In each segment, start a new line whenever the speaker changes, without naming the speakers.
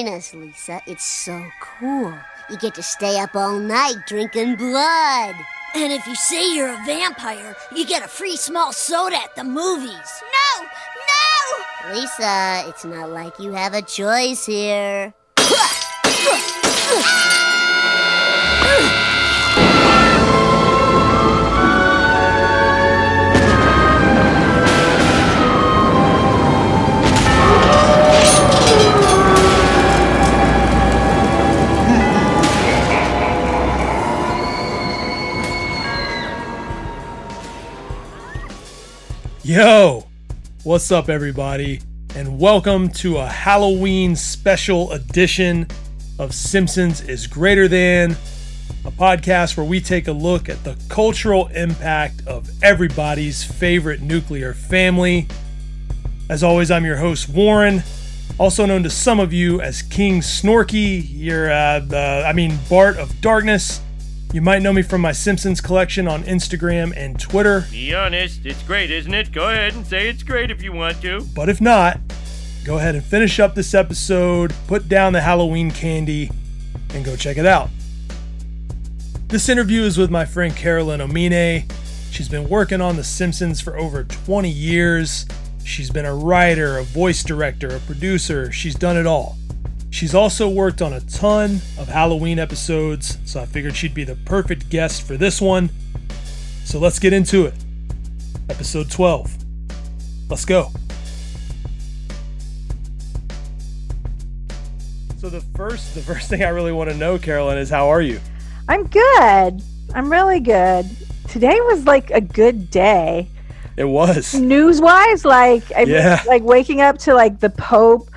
join us, Lisa. It's so cool. You get to stay up all night drinking blood.
And if you say you're a vampire, you get a free small soda at the movies.
No! No!
Lisa, it's not like you have a choice here.
Yo, what's up, everybody, and welcome to a Halloween special edition of Simpsons is Greater Than, a podcast where we take a look at the cultural impact of everybody's favorite nuclear family. As always, I'm your host, Warren, also known to some of you as King Snorky. You're, uh, the, I mean, Bart of Darkness. You might know me from my Simpsons collection on Instagram and Twitter.
Be honest, it's great, isn't it? Go ahead and say it's great if you want to.
But if not, go ahead and finish up this episode, put down the Halloween candy, and go check it out. This interview is with my friend Carolyn Omine. She's been working on The Simpsons for over 20 years. She's been a writer, a voice director, a producer. She's done it all. She's also worked on a ton of Halloween episodes, so I figured she'd be the perfect guest for this one. So let's get into it. Episode 12. Let's go. So the first the first thing I really want to know, Carolyn, is how are you?
I'm good. I'm really good. Today was like a good day.
It was.
News wise, like I
Yeah.
like waking up to like the Pope.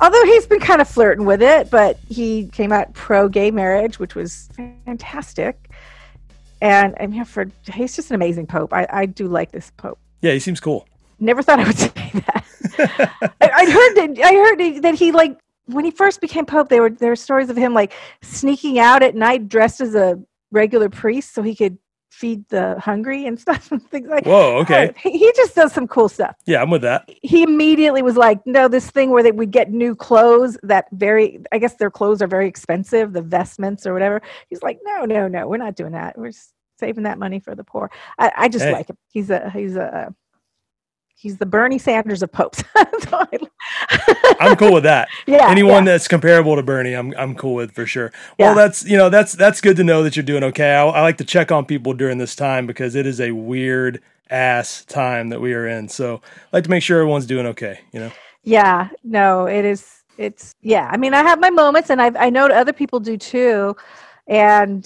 Although he's been kind of flirting with it, but he came out pro gay marriage, which was fantastic. And I'm here for he's just an amazing Pope. I, I do like this Pope.
Yeah, he seems cool.
Never thought I would say that. I, I'd heard that I heard that he like when he first became Pope, there were there were stories of him like sneaking out at night dressed as a regular priest so he could feed the hungry and stuff and things like
Whoa, okay.
he, he just does some cool stuff.
Yeah, I'm with that.
He immediately was like, no, this thing where they would get new clothes that very I guess their clothes are very expensive, the vestments or whatever. He's like, no, no, no, we're not doing that. We're saving that money for the poor. I, I just
Hey.
like him. He's a he's a he's the Bernie Sanders of popes.
I'm cool with that.
yeah,
Anyone
yeah.
that's comparable to Bernie, I'm I'm cool with for sure. Well,
Yeah.
that's you know that's that's good to know that you're doing okay. I, I like to check on people during this time because it is a weird ass time that we are in. So I like to make sure everyone's doing okay. You know.
Yeah, no, it is. It's yeah. I mean, I have my moments, and I I know other people do too, and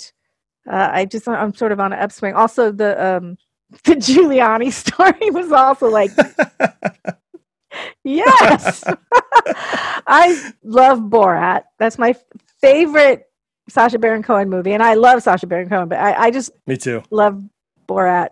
uh, I just I'm sort of on an upswing. Also, the um the Giuliani story was also like yes. I love Borat. That's my favorite Sacha Baron Cohen movie, and I love Sacha Baron Cohen, but I, I just
Me too.
love Borat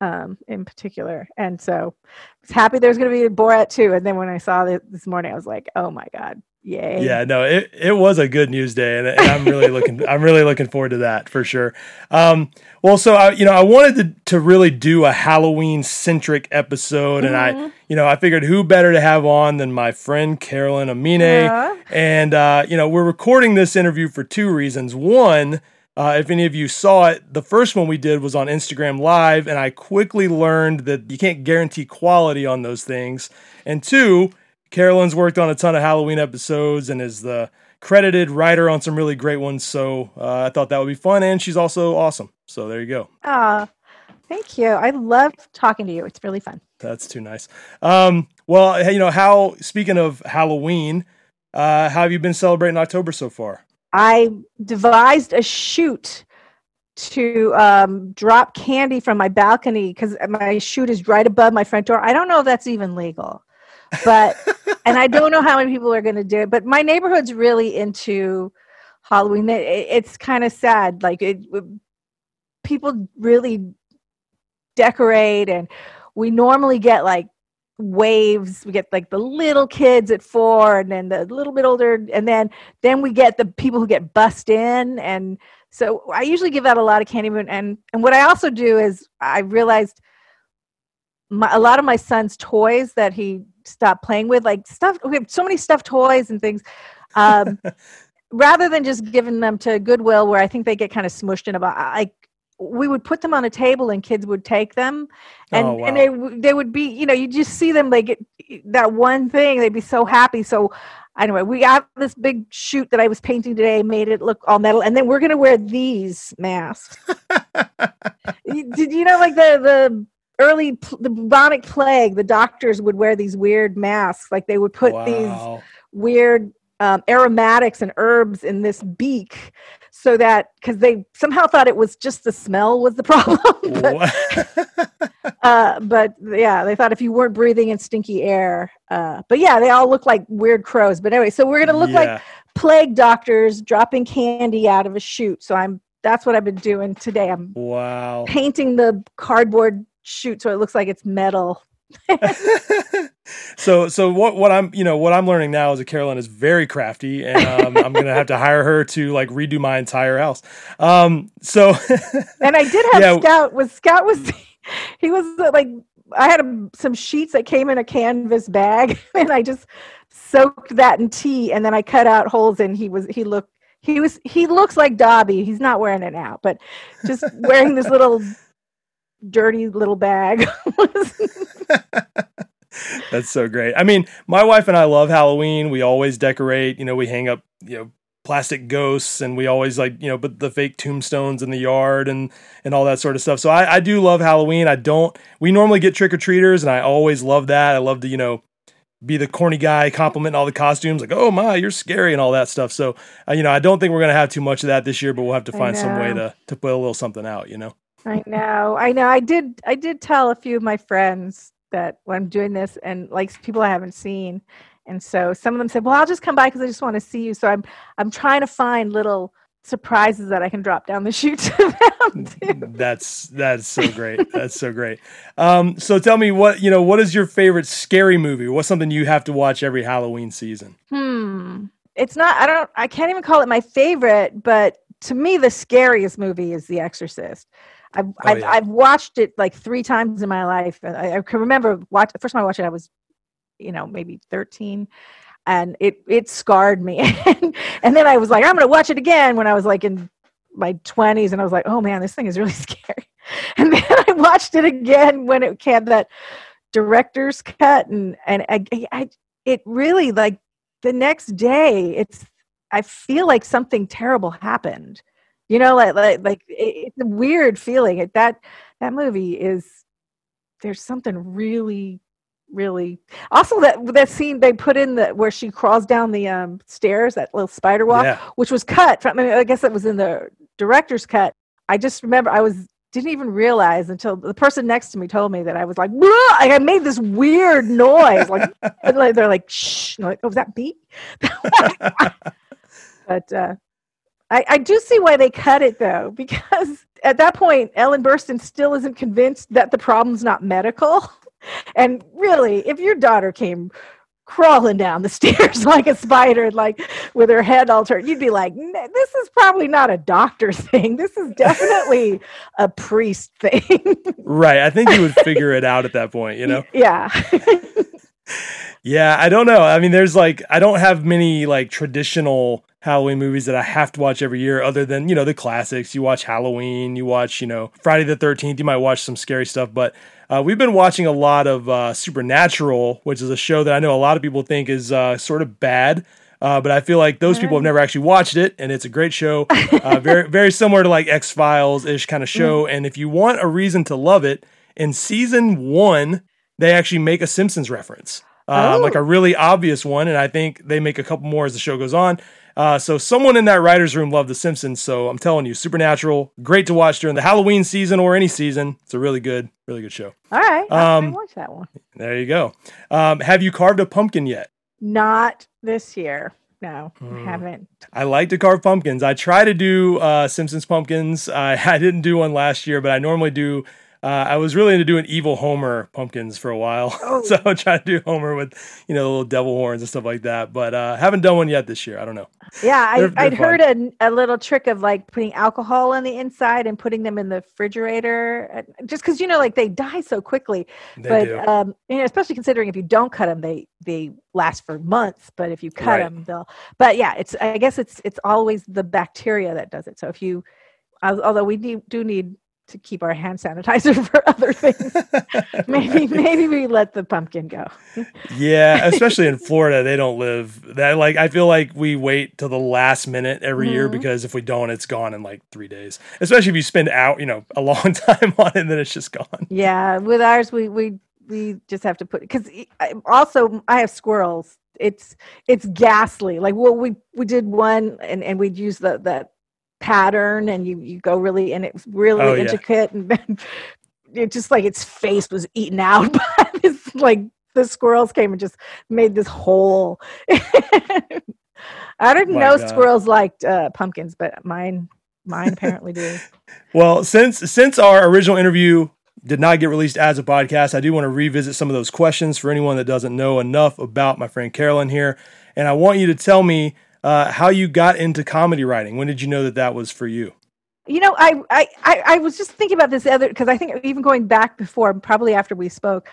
um, in particular. And so I was happy there's going to be a Borat too. And then when I saw this morning, I was like, oh my God, yay.
Yeah, no, it, it was a good news day, and, and I'm really looking I'm really looking forward to that for sure. Um, well, so I, you know, I wanted to to really do a Halloween centric episode, and I, you know, I figured who better to have on than my friend Carolyn Omine,
Yeah.
and uh, you know, we're recording this interview for two reasons. One. Uh, if any of you saw it, the first one we did was on Instagram Live, and I quickly learned that you can't guarantee quality on those things. And two, Carolyn's worked on a ton of Halloween episodes and is the credited writer on some really great ones. So uh, I thought that would be fun, and she's also awesome. So there you go.
Ah, thank you. I love talking to you. It's really fun.
That's too nice. Um, well, you know how? Speaking of Halloween, uh, how have you been celebrating October so far?
I devised a chute to um, drop candy from my balcony because my chute is right above my front door. I don't know if that's even legal, but and I don't know how many people are going to do it. But my neighborhood's really into Halloween. It, it- it's kind of sad. Like it, people really decorate, and we normally get like waves. We get like the little kids at four, and then the little bit older, and then then we get the people who get bussed in and so i usually give out a lot of candy and and, and what i also do is i realized my, a lot of my son's toys that he stopped playing with like stuff we have so many stuffed toys and things Um, rather than just giving them to Goodwill, where I think they get kind of smushed in about, like we would put them on a table and kids would take them, and
Oh, wow.
and they they would be, you know, you just see them like get that one thing, they'd be so happy. So anyway, we got this big chute that I was painting today, made it look all metal, and then we're gonna wear these masks. Did you know like the the early pl- the bubonic plague? The doctors would wear these weird masks, like they would put these weird um, aromatics and herbs in this beak so that because they somehow thought it was just the smell was the problem but, uh, but yeah they thought if you weren't breathing in stinky air uh, but yeah they all look like weird crows. But anyway so we're gonna look like plague doctors dropping candy out of a chute. So i'm that's what i've been doing today. I'm
wow.
painting the cardboard chute so it looks like it's metal
so so what what I'm you know what I'm learning now is that Carolyn is very crafty and um, I'm gonna have to hire her to like redo my entire house. Um, so
And I did have
Yeah.
Scout. Was Scout was he was uh, like I had a, some sheets that came in a canvas bag, and I just soaked that in tea, and then I cut out holes, and he was he looked he was he looks like Dobby. He's not wearing it now, but just wearing this little dirty little bag.
That's so great. I mean, my wife and I love Halloween. We always decorate. You know, we hang up you know plastic ghosts, and we always like you know put the fake tombstones in the yard and and all that sort of stuff. So I, I do love Halloween. I don't. We normally get trick or treaters, and I always love that. I love to you know be the corny guy complimenting all the costumes like oh my you're scary and all that stuff so uh, you know i don't think we're going to have too much of that this year but we'll have to find some way to to put a little something out you know
I know, I know. I did. I did tell a few of my friends that when I'm doing this, and like people I haven't seen, and so some of them said, "Well, I'll just come by because I just want to see you." So I'm I'm trying to find little surprises that I can drop down the chute to them.
That's that's so great. That's so great. Um, so tell me what you know. What is your favorite scary movie? What's something you have to watch every Halloween season?
Hmm. It's not. I don't. I can't even call it my favorite, but to me, the scariest movie is The Exorcist. I've I've,
Oh, yeah.
I've watched it like three times in my life. I, I can remember watch the first time I watched it. I was, you know, maybe thirteen, and it it scarred me. and then I was like, I'm going to watch it again when I was like in my twenties, and I was like, oh man, this thing is really scary. And then I watched it again when it had that director's cut, and and I, I it really like the next day it's i feel like something terrible happened you know like like, like it, it's a weird feeling it, that that movie is there's something really really also that that scene they put in the where she crawls down the um stairs that little spider walk
Yeah.
which was cut from I, mean, I guess that was in the director's cut. I just remember i was didn't even realize until the person next to me told me that i was like, i made this weird noise like they're like shh like oh was that beat but uh I, I do see why they cut it though, because at that point, Ellen Burstyn still isn't convinced that the problem's not medical. And really, if your daughter came crawling down the stairs like a spider, like with her head all turned, you'd be like, this is probably not a doctor thing. This is definitely a priest thing.
Right. I think you would figure it out at that point. You know.
yeah.
Yeah, I don't know. I mean, there's like I don't have many like traditional Halloween movies that I have to watch every year, other than you know the classics. You watch Halloween, you watch you know Friday the Thirteenth. You might watch some scary stuff, but uh, we've been watching a lot of uh, Supernatural, which is a show that I know a lot of people think is uh, sort of bad. Uh, but I feel like those people have never actually watched it, and it's a great show. Uh, very, very similar to like X Files ish kind of show. And if you want a reason to love it, in season one, they actually make a Simpsons reference, um,
Oh.
like a really obvious one. And I think they make a couple more as the show goes on. Uh, so someone in that writer's room loved The Simpsons. So I'm telling you, Supernatural, great to watch during the Halloween season or any season. It's a really good, really good show.
All right. I
Um,
watch that one.
There you go. Um, have you carved a pumpkin yet?
Not this year. No. I haven't.
I like to carve pumpkins. I try to do uh, Simpsons pumpkins. I, I didn't do one last year, but I normally do Uh, I was really into doing evil Homer pumpkins for a while,
Oh.
so I tried to do Homer with you know the little devil horns and stuff like that. But uh, haven't done one yet this year. I don't know.
Yeah, I,
They're- they're
I'd heard a, a little trick of like putting alcohol on the inside and putting them in the refrigerator, just because you know, like they die so quickly.
They
but
do.
um, you know, especially considering if you don't cut them, they they last for months. But if you cut
Right.
them, they'll. But yeah, it's I guess it's it's always the bacteria that does it. So if you, although we need, do need to keep our hand sanitizer for other things, maybe maybe we let the pumpkin go.
yeah, especially in Florida, they don't live that. Like I feel like we wait till the last minute every year
Mhm.
because if we don't, it's gone in like three days. Especially if you spend out, you know, a long time on it, and then it's just gone.
Yeah, with ours, we we we just have to put because also I have squirrels. It's it's ghastly. Like well, we we did one and and we'd use the that pattern and you you go really and it was really
Oh, yeah.
intricate and then it just like its face was eaten out by this like the squirrels came and just made this hole. I didn't know
God.
squirrels liked uh, pumpkins, but mine mine apparently do.
Well, since since our original interview did not get released as a podcast, I do want to revisit some of those questions for anyone that doesn't know enough about my friend Carolyn here, and I want you to tell me uh, how you got into comedy writing. When did you know that that was for you?
You know, I I I, was just thinking about this other because I think even going back before, probably after we spoke,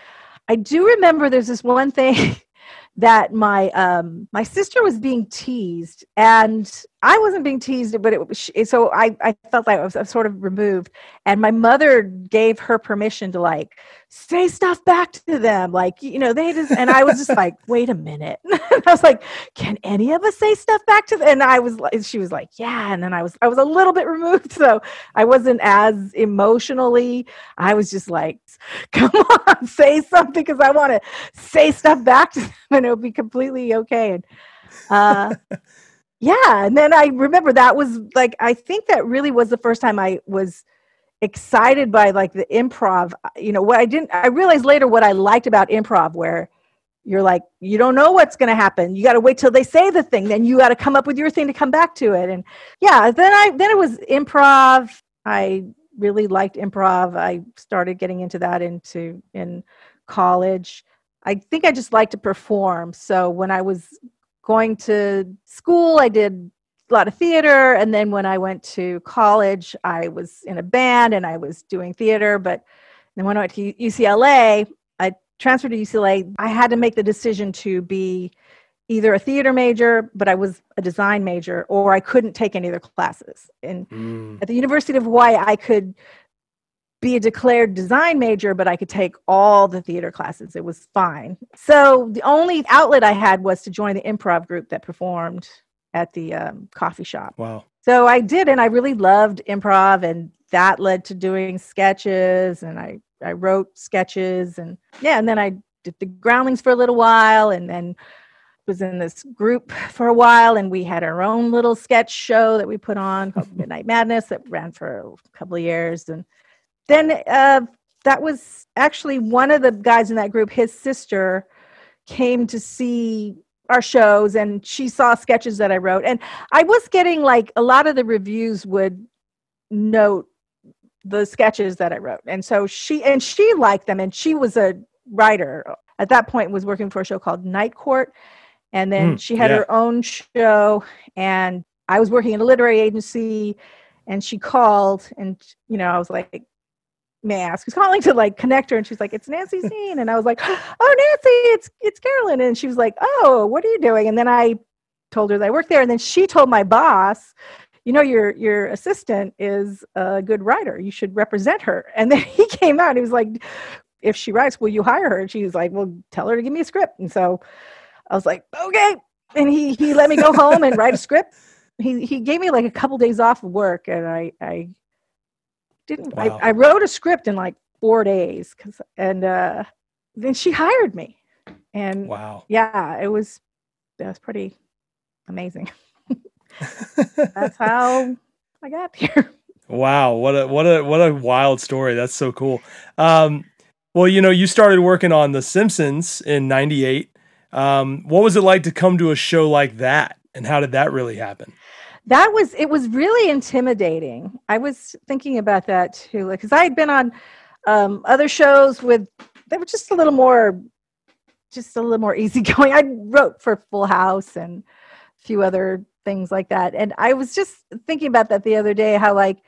I do remember there's this one thing that my um my sister was being teased and I wasn't being teased, but it was so I I felt like I was, sort of removed, and my mother gave her permission to like say stuff back to them, like you know they just and I was just like, wait a minute, I was like, can any of us say stuff back to them? And I was like, she was like, yeah, and then I was I was a little bit removed, so I wasn't as emotionally. I was just like, come on, say something because I want to say stuff back to them, and it'll be completely okay. And uh, yeah, and then I remember that was like I think that really was the first time I was excited by like the improv. Uh, you know, what I didn't I realized later what I liked about improv where you're like you don't know what's going to happen. You got to wait till they say the thing, then you got to come up with your thing to come back to it. And yeah, then I then it was improv. I really liked improv. I started getting into that into in college. I think I just like to perform. So when I was going to school, I did a lot of theater. And then when I went to college, I was in a band and I was doing theater. But then when I went to UCLA, I transferred to UCLA. I had to make the decision to be either a theater major, but I was a design major, or I couldn't take any other classes. And
Mm,
at the University of Hawaii, I could be a declared design major, but I could take all the theater classes. It was fine. So the only outlet I had was to join the improv group that performed at the um, coffee shop.
wow.
So I did, and I really loved improv, and that led to doing sketches, and I I wrote sketches, and yeah, and then I did the Groundlings for a little while, and then was in this group for a while, and we had our own little sketch show that we put on called Midnight Madness that ran for a couple of years, and then uh, that was actually one of the guys in that group. His sister came to see our shows and she saw sketches that I wrote and I was getting like a lot of the reviews would note the sketches that I wrote. And so she and she liked them and she was a writer at that point was working for a show called Night Court and then
Mm,
she had
yeah.
her own show and I was working in a literary agency and she called and you know I was like may I ask who's calling to like connect her and she's like it's Nancy Steen and I was like oh Nancy it's it's Carolyn. And she was like oh what are you doing? And then I told her that I worked there and then she told my boss you know your your assistant is a good writer. You should represent her. And then he came out and he was like if she writes will you hire her? And she was like well tell her to give me a script. And so I was like okay. And he he let me go home and write a script. He he gave me like a couple days off of work and I I didn't
Wow.
I, I wrote a script in like four days cause, and uh then she hired me and
Wow.
yeah it was that was pretty amazing that's how I got here
Wow, what a what a what a wild story. That's so cool. Um, well, you know, you started working on The Simpsons in '98. Um, what was it like to come to a show like that, and how did that really happen?
That was it was really intimidating i was thinking about that too because i had been on um, other shows with they were just a little more, just a little more easygoing. I wrote for Full House and a few other things like that, and I was just thinking about that the other day. How like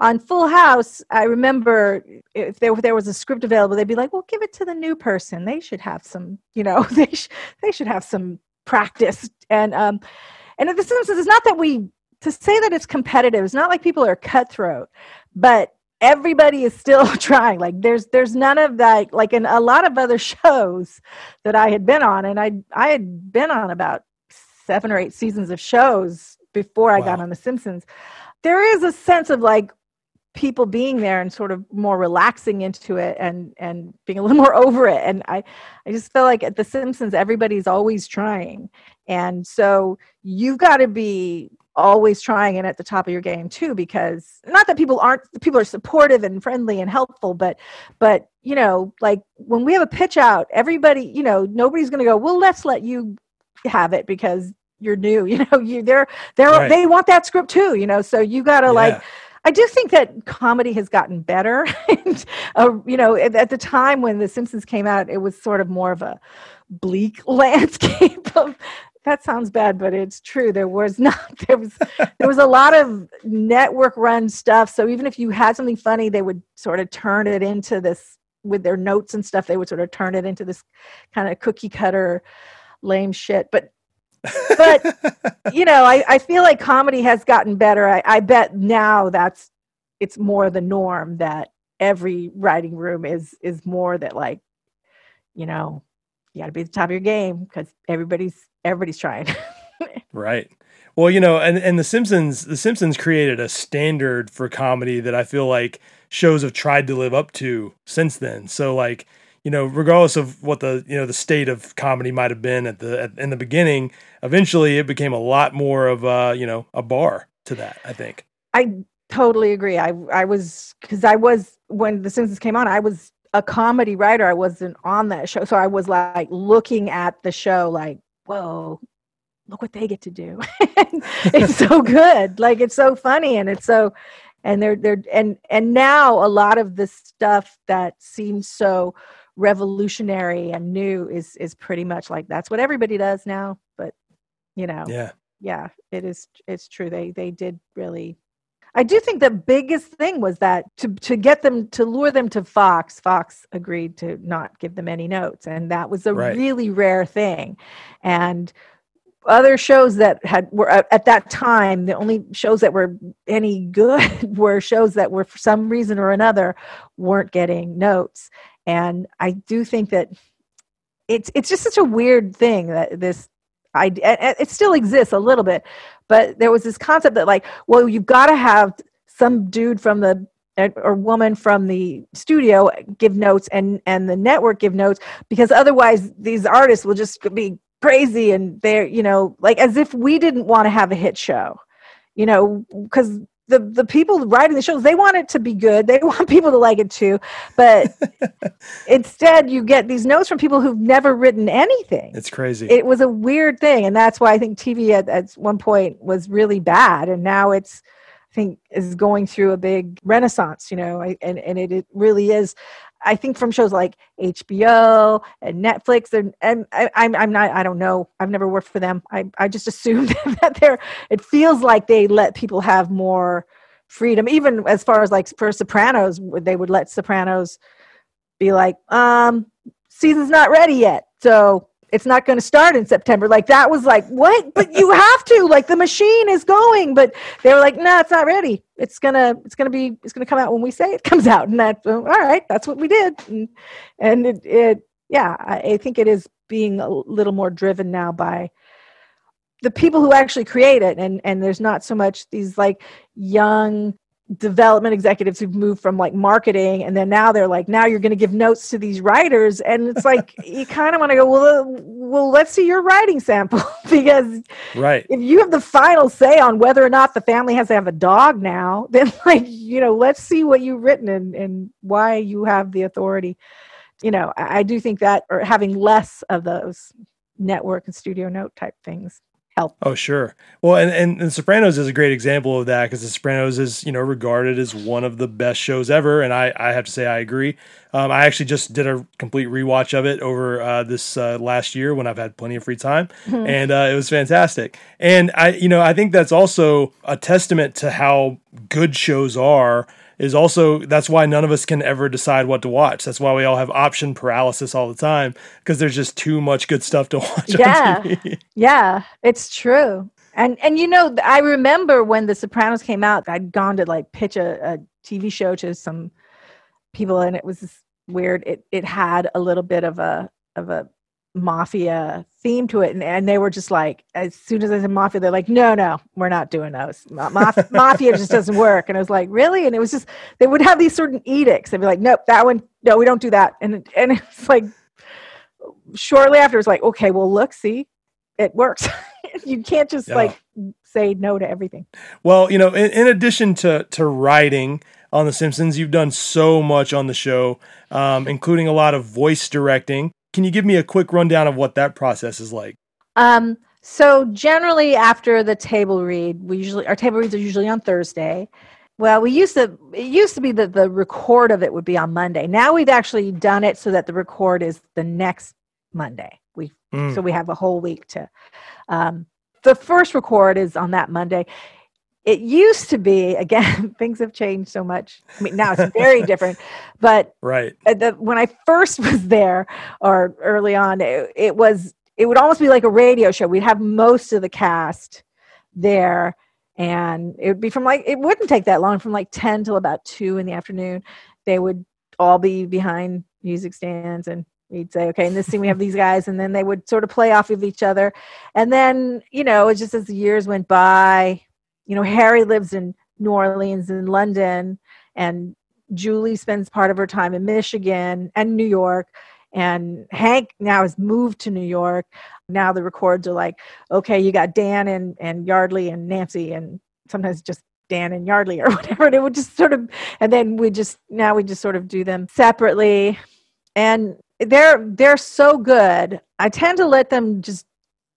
on Full House, I remember if there, if there was a script available, they'd be like, "Well, give it to the new person. They should have some, you know, they sh- they should have some practice." And um, and at The Simpsons, it's not that we to say that it's competitive. It's not like people are cutthroat, but everybody is still trying. Like there's there's none of that. Like in a lot of other shows that I had been on, and I I had been on about seven or eight seasons of shows before I wow. got on The Simpsons. There is a sense of like people being there and sort of more relaxing into it and and being a little more over it and i i just feel like at the simpsons everybody's always trying and so you've got to be always trying and at the top of your game too because not that people aren't people are supportive and friendly and helpful but but you know like when we have a pitch out everybody you know nobody's going to go well let's let you have it because you're new you know you they're they're right. they want that script too you know so you got to yeah. like I do think that comedy has gotten better. and, uh, you know, at, at, the time when The Simpsons came out, it was sort of more of a bleak landscape of. That sounds bad, but it's true. There was not there was there was a lot of network run stuff. So even if you had something funny, they would sort of turn it into this with their notes and stuff. They would sort of turn it into this kind of cookie cutter lame shit. But but you know, I, I feel like comedy has gotten better. I, I bet now that's it's more the norm that every writing room is is more that like, you know, you got to be at the top of your game because everybody's everybody's trying.
right. Well, you know, and and the Simpsons, the Simpsons created a standard for comedy that I feel like shows have tried to live up to since then. So like you know, regardless of what the you know the state of comedy might have been at the at, in the beginning, eventually it became a lot more of a you know a bar to that. I think.
I totally agree. I I was because I was when The Simpsons came on, I was a comedy writer. I wasn't on that show, so I was like looking at the show, like, whoa, look what they get to do. it's so good. Like it's so funny and it's so and they're they're and and now a lot of the stuff that seems so revolutionary and new is is pretty much like that's what everybody does now but you know
yeah
yeah it is it's true they they did really I do think the biggest thing was that to to get them to lure them to Fox, Fox agreed to not give them any notes, and that was a right. really rare thing. And other shows that had were uh, at that time the only shows that were any good were shows that were for some reason or another weren't getting notes and i do think that it's it's just such a weird thing that this I, it still exists a little bit but there was this concept that like well you've got to have some dude from the or woman from the studio give notes and and the network give notes because otherwise these artists will just be crazy and they're you know like as if we didn't want to have a hit show you know because the the people writing the shows they want it to be good. They want people to like it too. But instead you get these notes from people who've never written anything.
It's crazy.
It was a weird thing and that's why i think tv at, at one point was really bad and now it's i think is going through a big renaissance you know and and it, it really is I think from shows like HBO and Netflix, and, and I, I'm I'm not I don't know I've never worked for them. I I just assumed that they're. It feels like they let people have more freedom, even as far as like for Sopranos, they would let Sopranos be like, um, season's not ready yet, so it's not going to start in September. Like that was like, what? But you have to. Like the machine is going, but they were like, no, nah, it's not ready. It's gonna, it's gonna be, it's gonna come out when we say it comes out. And that, all right, that's what we did. And, and it, it, yeah, I, I think it is being a little more driven now by the people who actually create it. And and there's not so much these like young development executives who've moved from like marketing and then now they're like now you're going to give notes to these writers and it's like you kind of want to go well well let's see your writing sample because
right.
if you have the final say on whether or not the family has to have a dog now then like you know let's see what you've written and, and why you have the authority. You know I, I do think that or having less of those network and studio note type things help.
Oh, sure. Well, and, and, and Sopranos is a great example of that because The Sopranos is, you know, regarded as one of the best shows ever. And I, I have to say, I agree. Um, I actually just did a complete rewatch of it over uh, this uh, last year when I've had plenty of free time. And uh, it was fantastic. And I, you know, I think that's also a testament to how good shows are is also that's why none of us can ever decide what to watch. That's why we all have option paralysis all the time because there's just too much good stuff to watch.
Yeah. Yeah, it's true. And and you know, I remember when The Sopranos came out, I'd gone to like pitch a, a TV show to some people, and it was weird. It it had a little bit of a of a mafia theme to it, and, and they were just like, as soon as I said mafia, they're like, no, no, we're not doing those. Maf- mafia just doesn't work. And I was like, really? And it was just they would have these certain edicts. They'd be like, nope, that one, no, we don't do that. And and it's like shortly after, it's like, okay, well, look, see, it works. you can't just
Yeah.
like say no to everything.
Well, you know, in, in addition to to writing on The Simpsons, you've done so much on the show, um, including a lot of voice directing. Can you give me a quick rundown of what that process is like?
Um, so generally after the table read, we usually our table reads are usually on Thursday. Well, we used to it used to be that the record of it would be on Monday. Now we've actually done it so that the record is the next Monday. We
Mm.
so we have a whole week to um the first record is on that Monday. It used to be again things have changed so much. I mean now it's very different, but
Right.
uh, the, when I first was there or early on, it, it was it would almost be like a radio show. We'd have most of the cast there, and it would be from like it wouldn't take that long, from like ten till about two in the afternoon. They would all be behind music stands, and we'd say, "Okay, in this scene we have these guys," and then they would sort of play off of each other. And then you know, just as the years went by, you know, Harry lives in New Orleans and London, and Julie spends part of her time in Michigan and New York. And Hank now has moved to New York. Now the records are like, okay, you got Dan and, and Yeardley and Nancy, and sometimes just Dan and Yeardley or whatever. And it would just sort of, and then we just, now we just sort of do them separately. And they're, they're so good. I tend to let them just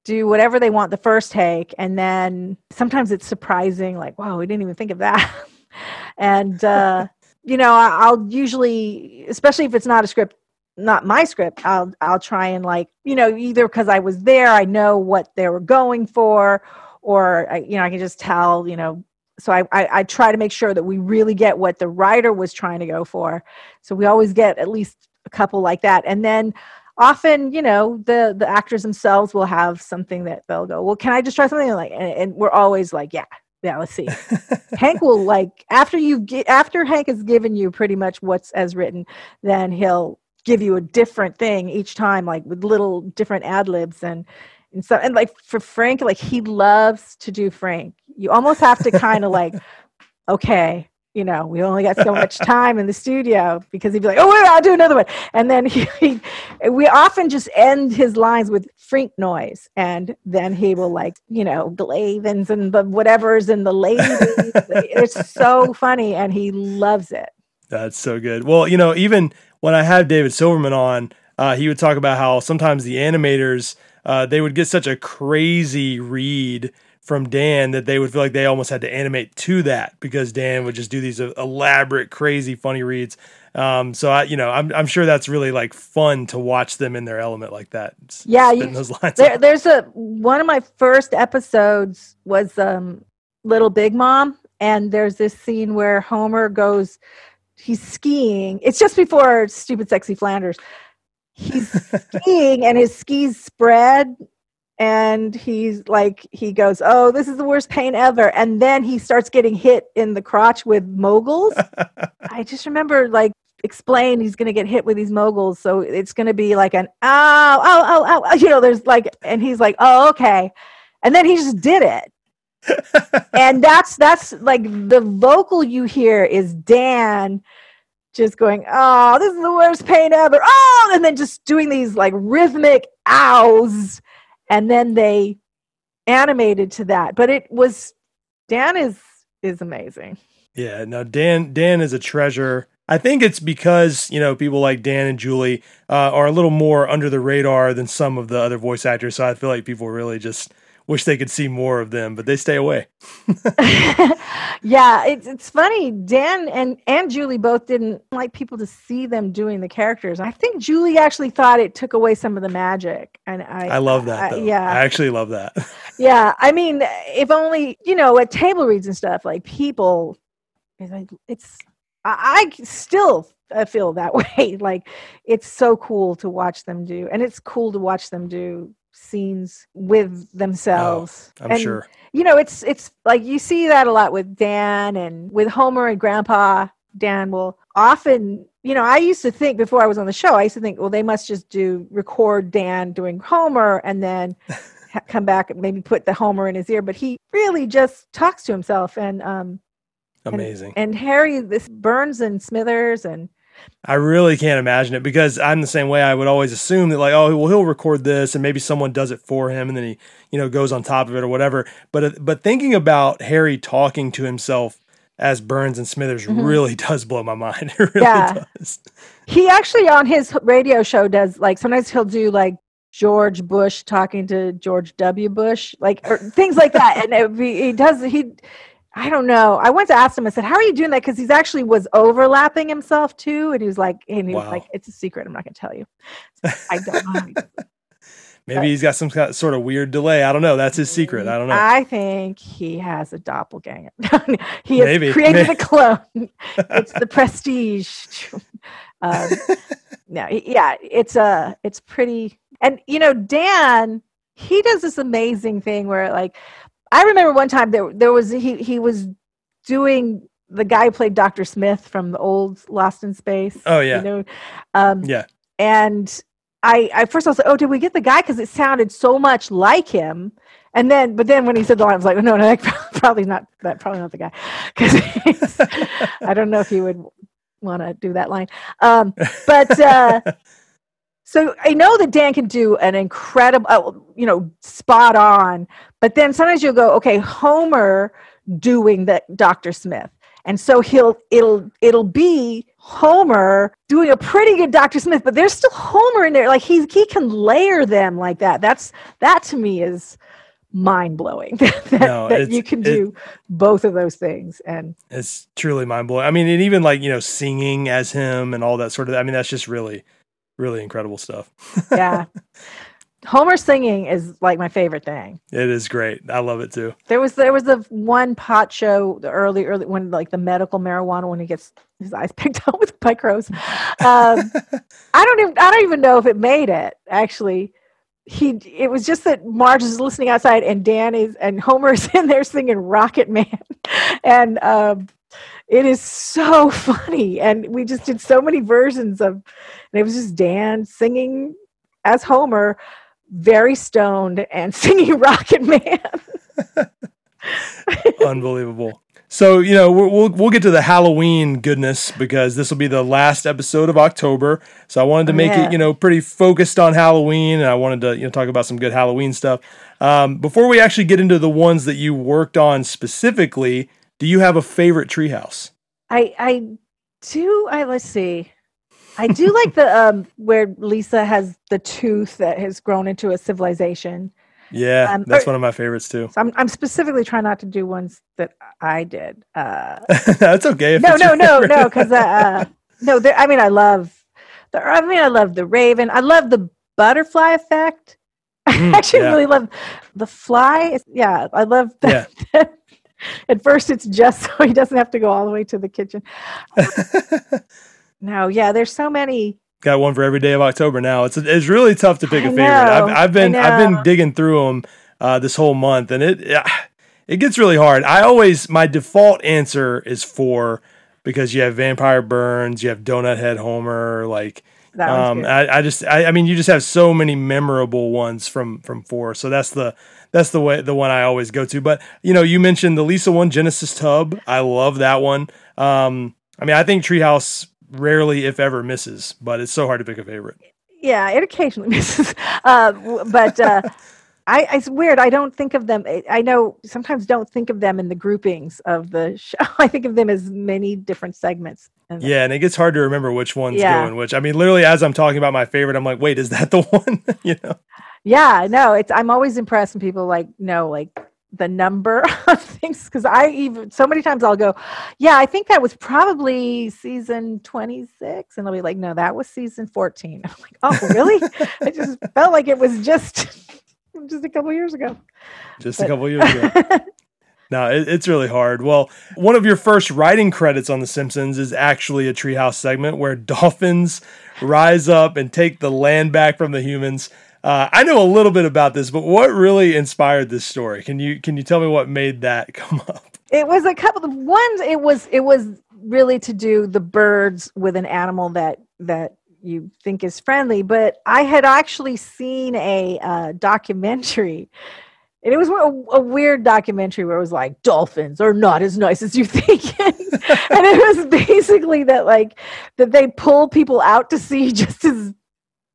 do whatever they want the first take. And then sometimes it's surprising, like, wow, we didn't even think of that. and, uh, you know, I'll usually, especially if it's not a script, not my script, I'll I'll try and like, you know, either because I was there, I know what they were going for, or I, you know, I can just tell, you know. So I, I I try to make sure that we really get what the writer was trying to go for. So we always get at least a couple like that, and then often, you know, the the actors themselves will have something that they'll go, well, can I just try something like, and, and we're always like, yeah, yeah, let's see. Hank will like after you get after Hank has given you pretty much what's as written, then he'll give you a different thing each time, like with little different ad libs and and so and like for Frink, like he loves to do Frink. You almost have to kind of like, okay, you know, we only got so much time in the studio because he'd be like, oh wait, I'll do another one, and then he, he we often just end his lines with Frink noise, and then he will like, you know, the Lavens and the whatever's and the ladies. it's so funny, and he loves it.
That's so good. Well, you know, even when I had David Silverman on, uh, he would talk about how sometimes the animators uh, they would get such a crazy read from Dan that they would feel like they almost had to animate to that because Dan would just do these uh, elaborate, crazy, funny reads. Um, so I, you know, I'm I'm sure that's really like fun to watch them in their element like that.
Yeah, you-
those lines.
There, there's a one of my first episodes was um, Little Big Mom, and there's this scene where Homer goes, he's skiing. It's just before Stupid Sexy Flanders. He's skiing, and his skis spread, and he's like, he goes, "Oh, this is the worst pain ever," and then he starts getting hit in the crotch with moguls. I just remember like explain he's going to get hit with these moguls so it's going to be like an ow ow ow ow you know there's like and he's like oh okay. And then he just did it. And that's that's like the vocal you hear is dan just going oh this is the worst pain ever. Oh and then just doing these like rhythmic ows and then they animated to that but it was dan is is amazing
Yeah, no, Dan Dan is a treasure. I think it's because you know people like Dan and Julie uh, are a little more under the radar than some of the other voice actors. So I feel like people really just wish they could see more of them, but they stay away.
yeah, it's it's funny. Dan and and Julie both didn't like people to see them doing the characters. I think Julie actually thought it took away some of the magic, and I
I love that.
I- yeah.
I actually love that.
yeah. I mean, if only you know at table reads and stuff like people, it's I, I still feel that way. like it's so cool to watch them do, and it's cool to watch them do scenes with themselves.
I'm
And,
sure.
you know it's it's like you see that a lot with dan and with homer and grandpa dan will often you know i used to think before i was on the show i used to think well they must just do record dan doing homer and then ha- come back and maybe put the homer in his ear but he really just talks to himself and um and-
Amazing.
and, harry this burns and smithers and
I really can't imagine it because I'm the same way. I would always assume that like, oh, well, he'll record this and maybe someone does it for him and then he, you know, goes on top of it or whatever. But uh, but thinking about Harry talking to himself as Burns and Smithers
Mhm.
really does blow my mind. It really
Yeah.
does.
he actually on his radio show does like sometimes he'll do like George Bush talking to George W. Bush, like or things like that. And it, be- he does he. I don't know. I went to ask him. I said, "How are you doing that?" Because he's actually was overlapping himself too, and he was like, and he was like, "It's a secret. I'm not going to tell you." I don't know. how he does it.
Maybe he's got some sort of weird delay. I don't know. That's his secret. I don't know.
I think he has a doppelganger. he has
Maybe.
created
May-
a clone. it's the prestige. um, no, yeah, it's uh it's pretty. And you know, Dan, he does this amazing thing where, like, I remember one time there there was he he was doing the guy who played Doctor Smith from the old Lost in Space.
Oh, yeah.
you know, um,
yeah.
and I, I first I was like, oh, did we get the guy? Because it sounded so much like him. And then, but then when he said the line, I was like, no, no, probably not that, probably not the guy, because I don't know if he would want to do that line. Um, but uh, so I know that Dan can do an incredible, uh, you know, spot on. But then sometimes you'll go, okay, Homer doing the Dr. Smith. And so he'll it'll it'll be Homer doing a pretty good Dr. Smith, but there's still Homer in there. Like he he can layer them like that. That's that to me is mind blowing that,
No,
that you can
it-
do both of those things. And
It's truly mind blowing. I mean, and even like, you know, singing as him and all that sort of, I mean, that's just really, really incredible stuff.
yeah. Homer singing is like my favorite thing.
It is great. I love it too.
There was there was a one pot show the early early when like the medical marijuana when he gets his eyes picked out with by crows. Um, I don't even I don't even know if it made it actually. He it was just that Marge is listening outside and Dan is and Homer is in there singing Rocket Man, and um, it is so funny. And we just did so many versions of, and it was just Dan singing as Homer, very stoned and singing Rocket Man.
Unbelievable. So you know we'll, we'll get to the Halloween goodness because this will be the last episode of October. So I wanted to make
yeah.
it you know pretty focused on Halloween, and I wanted to you know talk about some good Halloween stuff. Um, before we actually get into the ones that you worked on specifically, do you have a favorite treehouse?
I I do I let's see. I do like the um where Lisa has the tooth that has grown into a civilization.
Yeah,
Um,
that's
or-
one of my favorites too.
So I'm I'm specifically trying not to do ones that I did. Uh
that's okay. If
no, no, no,
favorite.
no, because uh, no, there, I mean I love the I mean I love the raven. I love the butterfly effect.
Mm,
I actually
yeah.
really love the fly. Yeah, I love that. At first, it's just so he doesn't have to go all the way to the kitchen. No, yeah, there's so many.
Got one for every day of October now. It's it's really tough to pick a
I
favorite.
know,
I've, I've been I've been digging through them uh, this whole month, and it it gets really hard. I always my default answer is four because you have Vampire Burns, you have Donut Head Homer, like
That
um. I, I just I, I mean you just have so many memorable ones from from four. So that's the that's the way the one I always go to. But you know you mentioned the Lisa one Genesis Tub. I love that one. Um, I mean I think Treehouse rarely if ever misses, but it's so hard to pick a favorite.
Yeah, it occasionally misses, uh, but uh, I it's weird. I don't think of them. I- know sometimes don't think of them in the groupings of the show. I think of them as many different segments. And
Yeah, and it gets hard to remember which one's
Yeah.
going which. I mean, literally, as I'm talking about my favorite, I'm like, wait, is that the one? you know?
Yeah, no, it's I'm always impressed when people like know like the number of things because I even so many times I'll go, yeah, I think that was probably season 26, and they'll be like, no, that was season 14. I'm like, oh, really? I just felt like it was just just a couple years ago.
Just a couple years ago. No, it, it's really hard. Well, one of your first writing credits on The Simpsons is actually a treehouse segment where dolphins rise up and take the land back from the humans. Uh, I know a little bit about this, but what really inspired this story? Can you can you tell me what made that come up?
It was a couple of ones. It was it was really to do the birds with an animal that that you think is friendly. But I had actually seen a uh, documentary, and it was a, a weird documentary where it was like dolphins are not as nice as you think, and it was basically that like that they pull people out to sea just as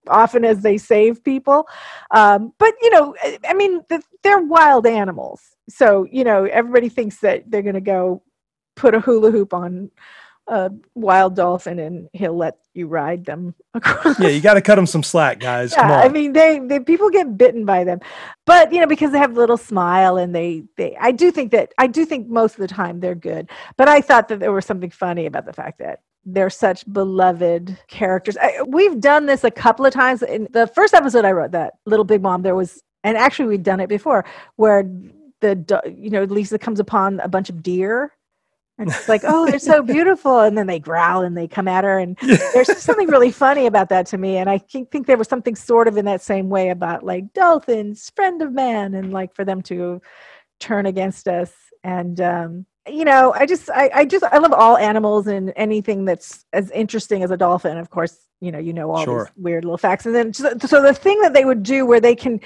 often as they save people. Um, but you know, I- mean, they're wild animals, so you know everybody thinks that they're going to go put a hula hoop on a wild dolphin and he'll let you ride them across.
Yeah, you got to cut them some slack, guys. Come
Yeah,
on.
I mean, they, they people get bitten by them, but you know because they have a little smile and they they. I do think that I do think most of the time they're good, but I thought that there was something funny about the fact that they're such beloved characters. I, we've done this a couple of times. In the first episode I wrote, that Little Big Mom, there was, and actually we'd done it before, where the you know Lisa comes upon a bunch of deer. And it's like, oh, they're so beautiful. And then they growl and they come at her. And there's something really funny about that to me. And I think, think there was something sort of in that same way about like dolphins, friend of man, and like for them to turn against us. And, um, you know, I just, I, I just, I love all animals and anything that's as interesting as a dolphin. Of course, you know, you know all
Sure.
these weird little facts. And then, so, so the thing that they would do where they can,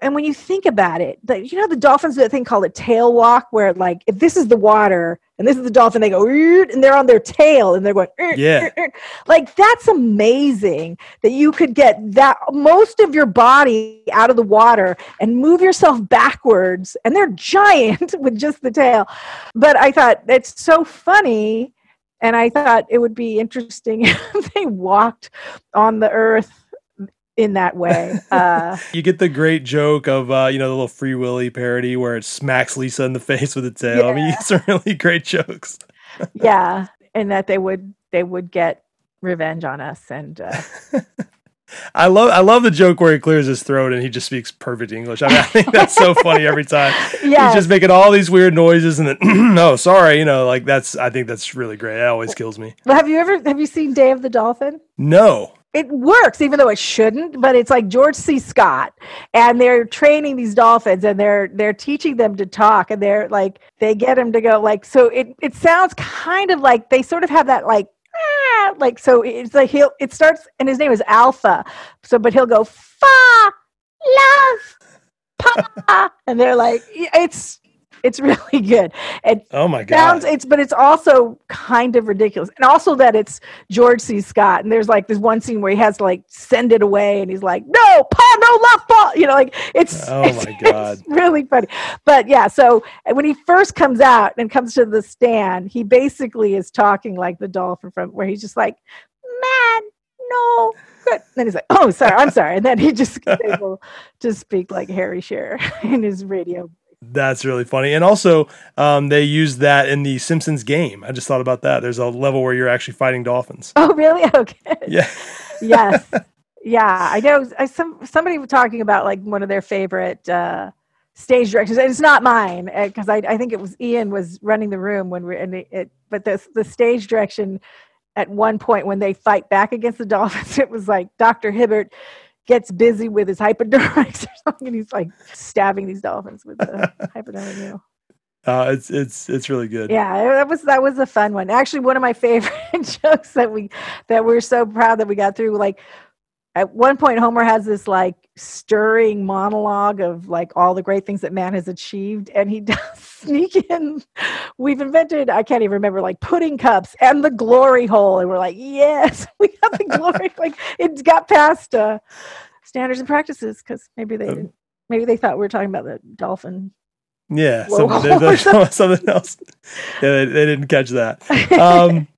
and when you think about it, the, you know, the dolphins do that thing called a tail walk, where like if this is the water and this is the dolphin, they go and they're on their tail and they're going
Yeah.
eert, eert." like that's amazing that you could get that most of your body out of the water and move yourself backwards, and they're giant with just the tail. But I thought it's so funny, and I thought it would be interesting if they walked on the earth in that way. Uh,
You get the great joke of uh, you know the little Free Willy parody where it smacks Lisa in the face with its tail. I mean, get some really great jokes.
yeah and that they would they would get revenge on us and uh,
I love I love the joke where he clears his throat and he just speaks perfect English. I mean, I think that's so funny every time.
yeah
He's just making all these weird noises and then no, sorry, you know, like that's I think that's really great. It always kills me.
have you ever have you seen day of the dolphin
No.
It works even though it shouldn't but it's like george c. Scott and they're training these dolphins and they're they're teaching them to talk and they're like they get them to go like so it it sounds kind of like they sort of have that like ah, like so it's like he'll it starts and his name is alpha so but he'll go fa love pa and they're like it's it's really good. And
Oh my god.
sounds it's but it's also kind of ridiculous. And also that it's george c. Scott and there's like this one scene where he has to like send it away and he's like no pa no left ball you know like it's
Oh
it's-
my God.
really funny. But yeah so when he first comes out and comes to the stand he basically is talking like the dolphin from where he's just like man no. Good. Then he's like oh sorry i'm sorry. And then he just able to speak like harry shearer in his radio
That's really funny. And also, um, they use that in the Simpsons game. I just thought about that. There's a level where you're actually fighting dolphins.
oh really okay
Yeah.
yes yeah i know I, some somebody was talking about like one of their favorite uh stage directions and it's not mine because I, I think it was ian was running the room when we're in it, it but the, the stage direction at one point when they fight back against the dolphins it was like dr hibbert gets busy with his hypodermics or something and he's like stabbing these dolphins with the hypodermic needle
Uh, it's it's it's really good.
yeah that was that was a fun one actually one of my favorite jokes that we that we're so proud that we got through like at one point homer has this like stirring monologue of like all the great things that man has achieved and he does sneak in we've invented i can't even remember like pudding cups and the glory hole and we're like yes we have the glory like it got past uh standards and practices because maybe they
Um,
Maybe they thought we were talking about the dolphin.
Yeah,
Whoa.
some, something else. Yeah, they, they didn't catch that. Um,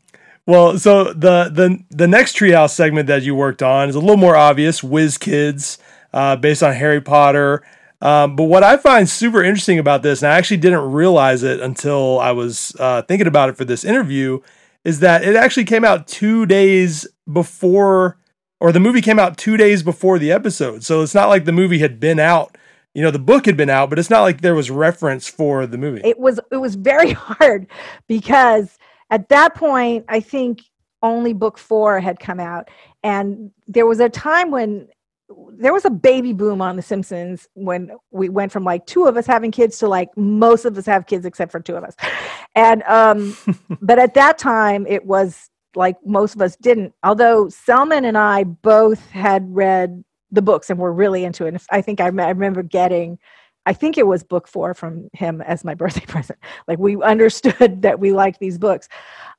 well, so the the the next treehouse segment that you worked on is a little more obvious. Whiz Kids, uh, based on Harry Potter. Um, but what I find super interesting about this, and I actually didn't realize it until I was uh, thinking about it for this interview, is that it actually came out two days before, or the movie came out two days before the episode. So it's not like the movie had been out. You know, the book had been out, but it's not like there was reference for the movie.
it was it was very hard because at that point i think only book four had come out. And there was a time when there was a baby boom on the simpsons when we went from like two of us having kids to like most of us have kids except for two of us. And um but at that time it was like most of us didn't. Although selman and i both had read the books and were really into it. And i think i, I remember getting I think it was book four from him as my birthday present. Like we understood that we liked these books.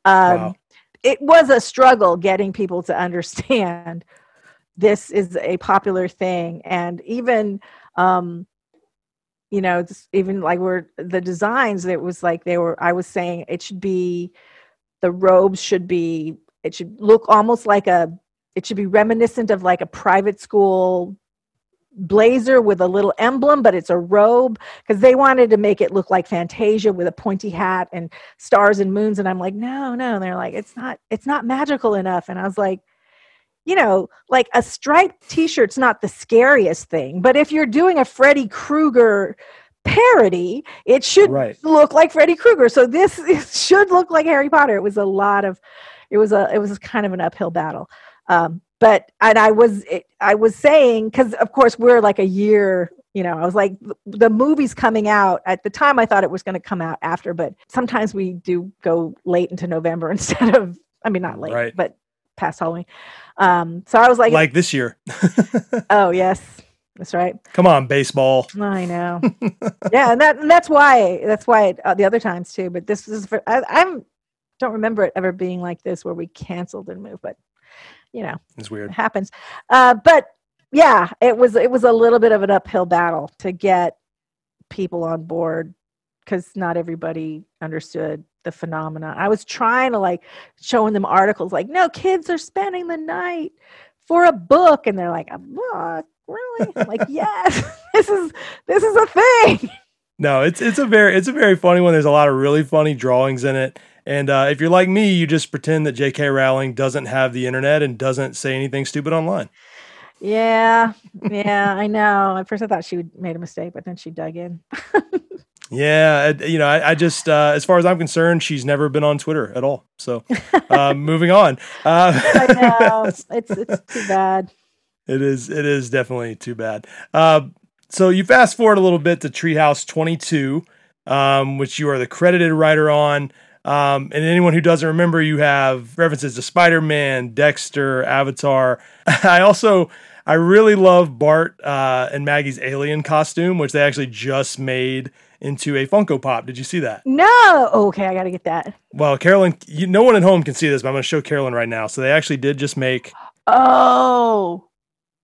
Um,
Wow.
It was a struggle getting people to understand this is a popular thing, and even, um, you know, even like we're the designs. It was like they were. I was saying it should be the robes should be. It should look almost like a. It should be reminiscent of like a private school blazer with a little emblem, but it's a robe because they wanted to make it look like Fantasia with a pointy hat and stars and moons. And I'm like, no, no. And they're like, it's not, it's not magical enough. And I was like, you know, like a striped t-shirt's not the scariest thing, but if you're doing a Freddy Krueger parody, it should
Right.
look like Freddy Krueger. So this should look like Harry Potter. It was a lot of, it was a, it was kind of an uphill battle. Um, but and I was it, I was saying because of course we're like a year. You know, I was like the movie's coming out at the time. I thought it was going to come out after, but sometimes we do go late into November instead of. I mean, not late,
Right.
but past Halloween. Um, so I was like,
like this year.
oh yes, that's right.
Come on, baseball.
I know. yeah, and that and that's why that's why it, uh, the other times too. But this is for I I'm, don't remember it ever being like this where we canceled and moved, but you know
It's weird.
it happens. Uh, but yeah, it was it was a little bit of an uphill battle to get people on board because not everybody understood the phenomena. I was trying to like showing them articles like, no, kids are spending the night for a book, and they're like, a book, really? Like, yes, this is this is a thing.
No, it's it's a very it's a very funny one. There's a lot of really funny drawings in it. And uh, if you're like me, you just pretend that J.K. Rowling doesn't have the internet and doesn't say anything stupid online.
Yeah, yeah, I know. At first, I thought she made a mistake, but then she dug in.
Yeah, you know, I, I just, uh, as far as I'm concerned, she's never been on Twitter at all. So, uh, moving on. Uh,
I know it's it's too bad.
It is. It is definitely too bad. Uh, so you fast forward a little bit to Treehouse 22, um, which you are the credited writer on. Um, and anyone who doesn't remember, you have references to Spider Man, Dexter, Avatar. I also, I really love Bart uh, and Maggie's alien costume, which they actually just made into a Funko Pop. Did you see that?
No, okay, I got to get that.
Well, Carolyn, you, no one at home can see this, but I'm going to show Carolyn right now. So they actually did just make
Oh,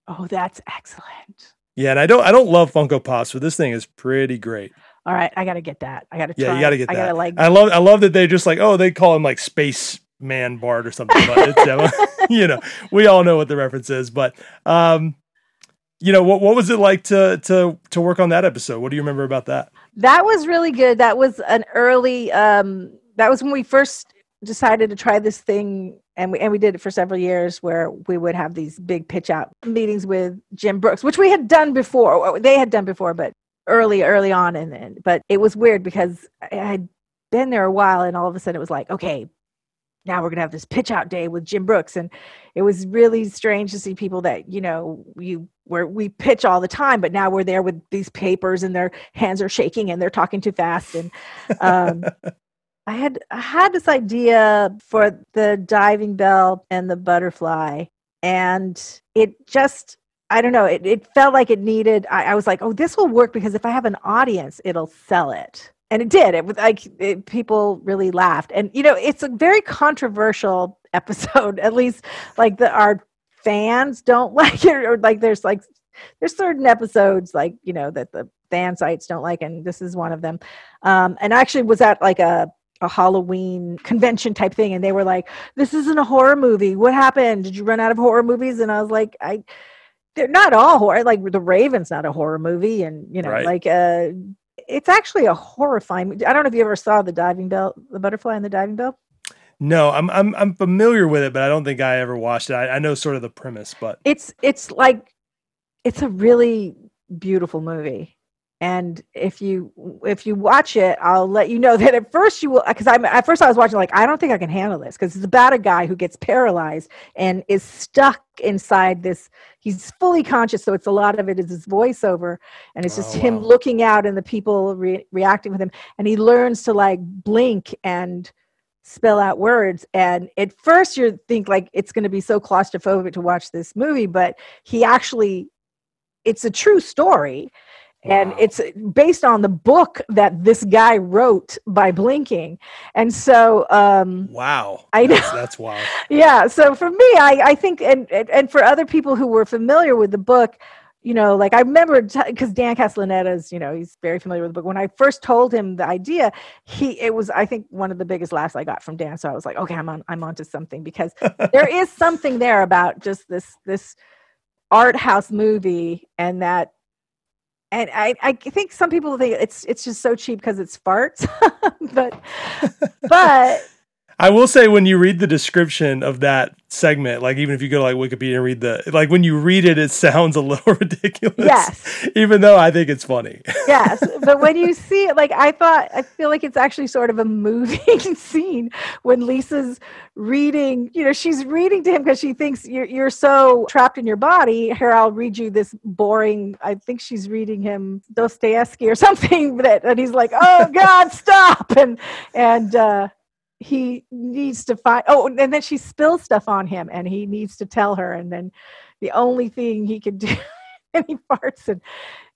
oh, that's excellent.
Yeah, and I don't I don't love Funko Pops, but this thing is pretty great.
All right, I got to get that. I got to.
Yeah,
try.
you got to get
I
that.
got to like.
I love I love that they just like oh they call him like Space Man Bart or something, but it's uh, you know we all know what the reference is. But um, you know what what was it like to to to work on that episode? What do you remember about that?
That was really good. That was an early. um That was when we first decided to try this thing, and we and we did it for several years, where we would have these big pitch out meetings with Jim Brooks, which we had done before. or They had done before, but early, early on, and then. But it was weird because I had been there a while, and all of a sudden it was like, okay, now we're gonna have this pitch out day with Jim Brooks, and it was really strange to see people that you know you where we pitch all the time, but now we're there with these papers and their hands are shaking and they're talking too fast. And um, I had I had this idea for the diving bell and the butterfly, and it just I don't know it, it felt like it needed. I, I was like, oh, this will work because if I have an audience, it'll sell it. And it did. It was like it, people really laughed, and you know, it's a very controversial episode. At least, like the our fans don't like it, or like there's like there's certain episodes like you know that the fan sites don't like, and this is one of them. Um, and actually was at like a a Halloween convention type thing, and they were like, "This isn't a horror movie. What happened? Did you run out of horror movies?" And I was like, "I." They're not all horror. Like The Raven's not a horror movie, and you know,
Right.
like uh, it's actually a horrifying. I don't know if you ever saw the diving bell, the butterfly and the diving bell.
No, I'm I'm I'm familiar with it, but I don't think I ever watched it. I, I know sort of the premise, but
It's it's like it's a really beautiful movie. And if you if you watch it, I'll let you know that at first you will because I'm at first I was watching like I don't think I can handle this because it's about a guy who gets paralyzed and is stuck inside this. He's fully conscious, so it's a lot of it is his voiceover, and it's just
Oh,
him looking out and the people re- reacting with him, and he learns to like blink and spell out words and at first you think like it's going to be so claustrophobic to watch this movie but he actually it's a true story and it's based on the book that this guy wrote by blinking. And so um
wow,
I know.
that's wild.
yeah. So for me i i think and and, and for other people who were familiar with the book you know like i remember because dan castellaneta is you know he's very familiar with the book. When i first told him the idea he it was i think one of the biggest laughs i got from dan. So i was like okay i'm on i'm onto something. Because there is something there about just this this art house movie and that and I, I think some people think it's it's just so cheap because it's farts but but
I will say when you read the description of that segment, like even if you go to like Wikipedia and read the like when you read it, it sounds a little ridiculous.
Yes.
Even though I think it's funny.
yes but when you see it like i thought i feel like it's actually sort of a moving scene when lisa's reading you know she's reading to him because she thinks you're, you're so trapped in your body here i'll read you this boring i think she's reading him dostoevsky or something that and he's like oh god stop and and uh he needs to find oh and then she spills stuff on him and he needs to tell her and then the only thing he can do and he farts and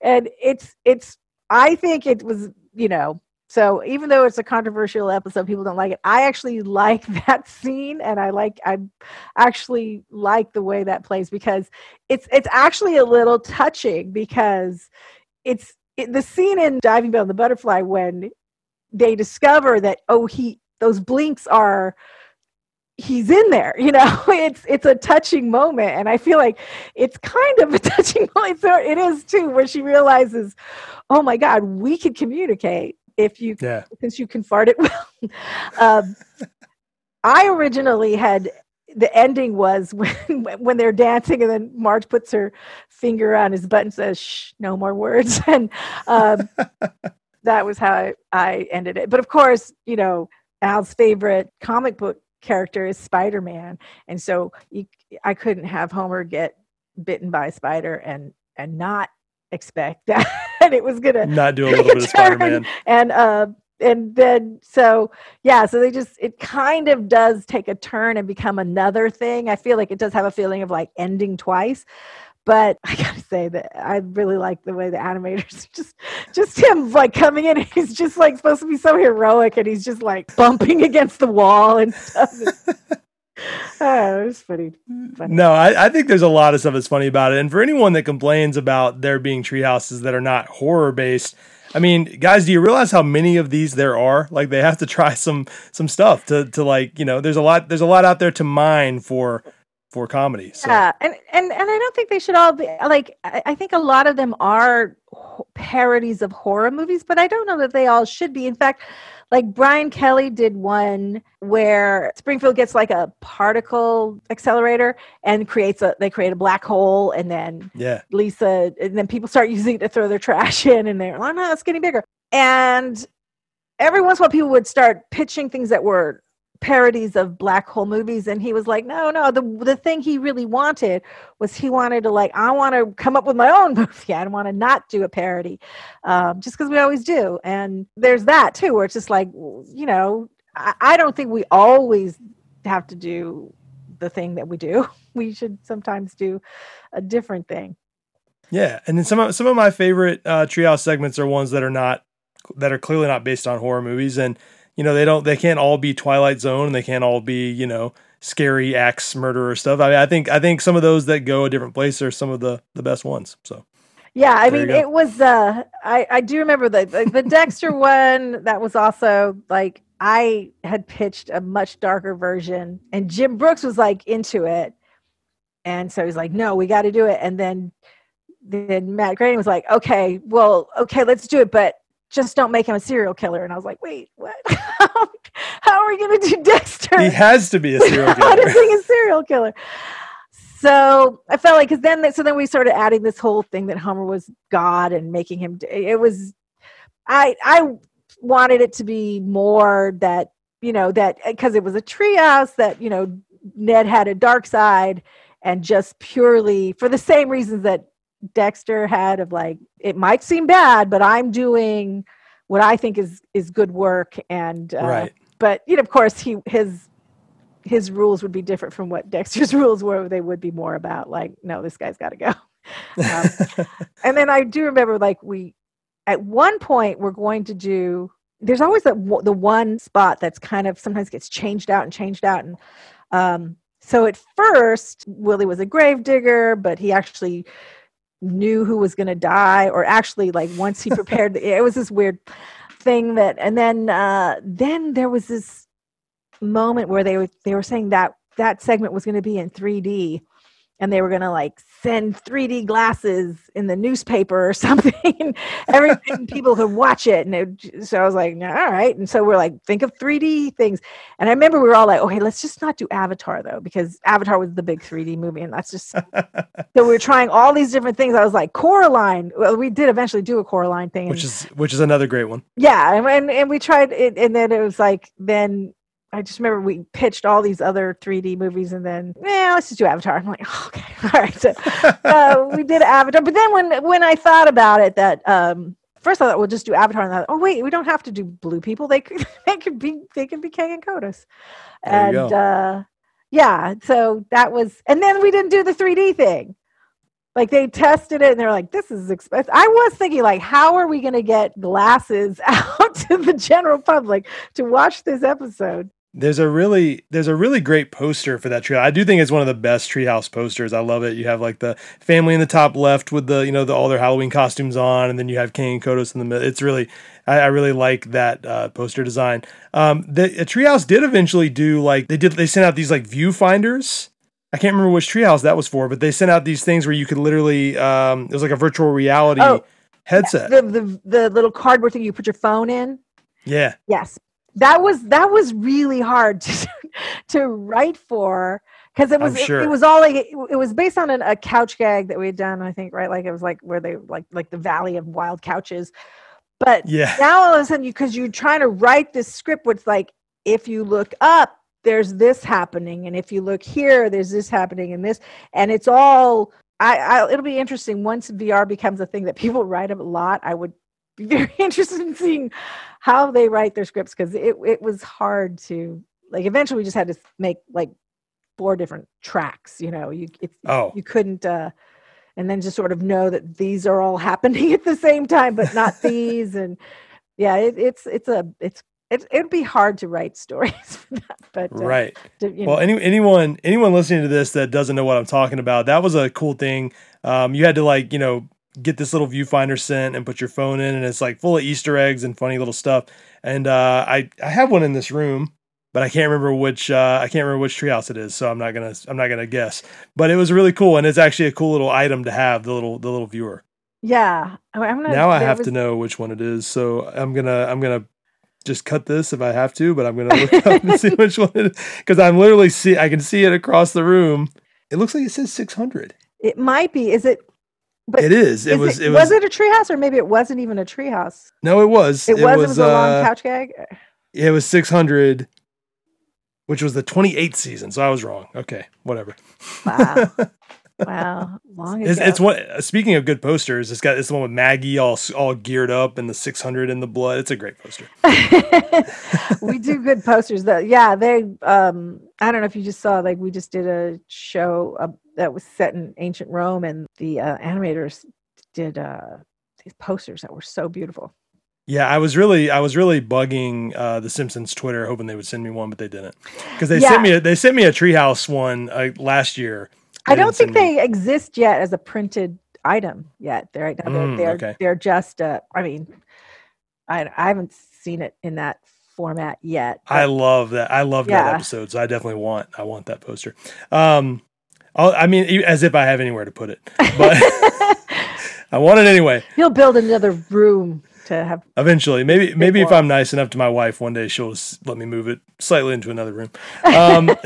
and it's it's i think it was you know so even though it's a controversial episode people don't like it i actually like that scene and i like i actually like the way that plays because it's it's actually a little touching because it's it, the scene in diving bell and the butterfly when they discover that oh he those blinks are he's in there you know? It's it's a touching moment and i feel like it's kind of a touching moment. So it is too where she realizes oh my god we could communicate if you
Yeah.
since you can fart it well um, i originally had the ending was when when they're dancing and then marge puts her finger on his butt and says shh no more words. And um, that was how I, I ended it. But of course you know al's favorite comic book character is spider-man. And so you, i couldn't have homer get bitten by a spider and and not expect that it was gonna
Not do a little bit of Spider Man.
and uh and then so yeah so they just it kind of does take a turn and become another thing. I feel like it does have a feeling of like ending twice. But i say that i really like the way the animators just just him like coming in he's just like supposed to be so heroic and he's just like bumping against the wall and stuff oh, it was pretty funny
No, I, I think there's a lot of stuff that's funny about it. And for anyone that complains about there being tree houses that are not horror based, I mean, guys, do you realize how many of these there are? Like they have to try some some stuff to to like, you know, there's a lot there's a lot out there to mine for for comedy. So
Yeah, and, and and I don't think they should all be like. I, I think a lot of them are parodies of horror movies, but I don't know that they all should be. In fact, like Brian Kelley did one where Springfield gets like a particle accelerator and creates a they create a black hole, and then
yeah.
Lisa, and then people start using it to throw their trash in, and they're like, oh, no, it's getting bigger. And every once in a while, people would start pitching things that were parodies of black hole movies, and he was like, no, no. The the thing he really wanted was he wanted to like, I want to come up with my own movie. I want to not do a parody, um, just because we always do. And there's that too, where it's just like, you know, I, I don't think we always have to do the thing that we do. We should sometimes do a different thing.
Yeah, and then some of some of my favorite uh, treehouse segments are ones that are not that are clearly not based on horror movies, and you know they don't they can't all be Twilight Zone, and they can't all be you know scary axe murderer stuff. I mean, I think I think some of those that go a different place are some of the the best ones. So
Yeah, I
There
mean, it was. Uh, I I do remember the the, the Dexter one. That was also like I had pitched a much darker version, and Jim Brooks was like into it, and so he's like, "No, we got to do it." And then then Matt Groening was like, "Okay, well, okay, let's do it, but just don't make him a serial killer." And I was like, "Wait, what? How are we going to do Dexter?"
he has to be a serial killer.
How to being a serial killer. So I felt like because then so then we started adding this whole thing that Homer was God and making him. It was I I wanted it to be more that you know that because it was a treehouse that you know Ned had a dark side and just purely for the same reasons that Dexter had of like it might seem bad but I'm doing what I think is is good work and uh,
right.
but you know, of course, he his his rules would be different from what Dexter's rules were. They would be more about like, no, this guy's got to go. Um, and then I do remember like we at one point we're going to do. There's always that w- the one spot that's kind of sometimes gets changed out and changed out and. Um, so at first, Willie was a grave digger, but he actually knew who was going to die, or actually, like once he prepared, the, it was this weird thing that and then uh then there was this moment where they were they were saying that that segment was going to be in 3D and they were going to like send 3D glasses in the newspaper or something. Every and people could watch it and it, so I was like all right. And so we're like think of 3D things. And I remember we were all like okay let's just not do Avatar though because Avatar was the big 3D movie and that's just so we were trying all these different things. I was like Coraline. Well we did eventually do a Coraline thing and-
which is which is another great one.
yeah and and we tried it and then it was like then i just remember we pitched all these other 3d movies and then yeah let's just do avatar. I'm like oh, okay all right so uh, we did avatar but then when when i thought about it that um first i thought we'll just do avatar and I thought, oh wait we don't have to do blue people. They could they could be they could be Kang and Kodos. And uh yeah so that was and then we didn't do the 3d thing. Like they tested it and they're like this is expensive. I was thinking like how are we going to get glasses out to the general public to watch this episode
There's a really there's a really great poster for that tree. I do think it's one of the best treehouse posters. I love it. You have like the family in the top left with the you know the all their Halloween costumes on, and then you have Kang and Kodos in the middle. It's really I, I really like that uh, poster design. Um, the a treehouse did eventually do like they did they sent out these like viewfinders. I can't remember which treehouse that was for, but they sent out these things where you could literally um, it was like a virtual reality
Oh,
headset.
the, the the little cardboard thing you put your phone in
yeah,
yes that was that was really hard to to write for because it was
I'm
it, it was all like it, it was based on an, a couch gag that we had done i think right? Like it was like where they like like the valley of wild couches. But
yeah,
now all of a sudden you because you're trying to write this script it's like if you look up there's this happening and if you look here there's this happening and this and it's all I, I it'll be interesting. Once vr becomes a thing that people write a lot i would be very interested in seeing how they write their scripts because it, it was hard to like eventually we just had to make like four different tracks you know you it's
oh
you couldn't uh and then just sort of know that these are all happening at the same time but not these and yeah it, it's it's a it's it, it'd be hard to write stories for that but uh,
right.
to, you
Well,
know,
any, anyone anyone listening to this that doesn't know what I'm talking about, that was a cool thing. Um, you had to like you know get this little viewfinder sent and put your phone in, and it's like full of Easter eggs and funny little stuff. And uh, I I have one in this room, but I can't remember which uh, I can't remember which treehouse it is, so I'm not gonna I'm not gonna guess. But it was really cool, and it's actually a cool little item to have the little the little viewer.
yeah I'm gonna,
now I have
was-
to know which one it is, so I'm gonna I'm gonna just cut this if I have to, but I'm gonna look up and see which one it is because I'm literally see I can see it across the room. It looks like it says 600.
it might be is it But
it is. It
is
was.
it,
It, was.
it a treehouse or maybe it wasn't even a treehouse
no, it was.
it, wasn't
was.
the long
uh,
couch gag
It was 600, which was the 28th season. So I was wrong. Okay, whatever.
wow wow long
It's,
ago.
it's one. uh, Speaking of good posters, it's got it's the one with Maggie all all geared up and the 600 in the blood. It's a great poster.
we do good posters though yeah they um i don't know if you just saw like we just did a show uh, that was set in ancient rome and the uh, animators did uh these posters that were so beautiful
Yeah, I was really, I was really bugging uh, the Simpsons Twitter, hoping they would send me one, but they didn't because they
Yeah.
sent me, a, they sent me a Treehouse one uh, last year.
I don't think
send me-
they exist yet as a printed item yet. They're right now. They're
Mm,
they're,
okay.
they're just. Uh, I mean, I I haven't seen it in that format yet.
I love that. I love that episode. So I definitely want, I want that poster. Um, I'll, I mean, as if I have anywhere to put it, but I want it anyway.
You'll build another room to have.
Eventually, maybe maybe if. I'm nice enough to my wife, one day she'll let me move it slightly into another room. Um,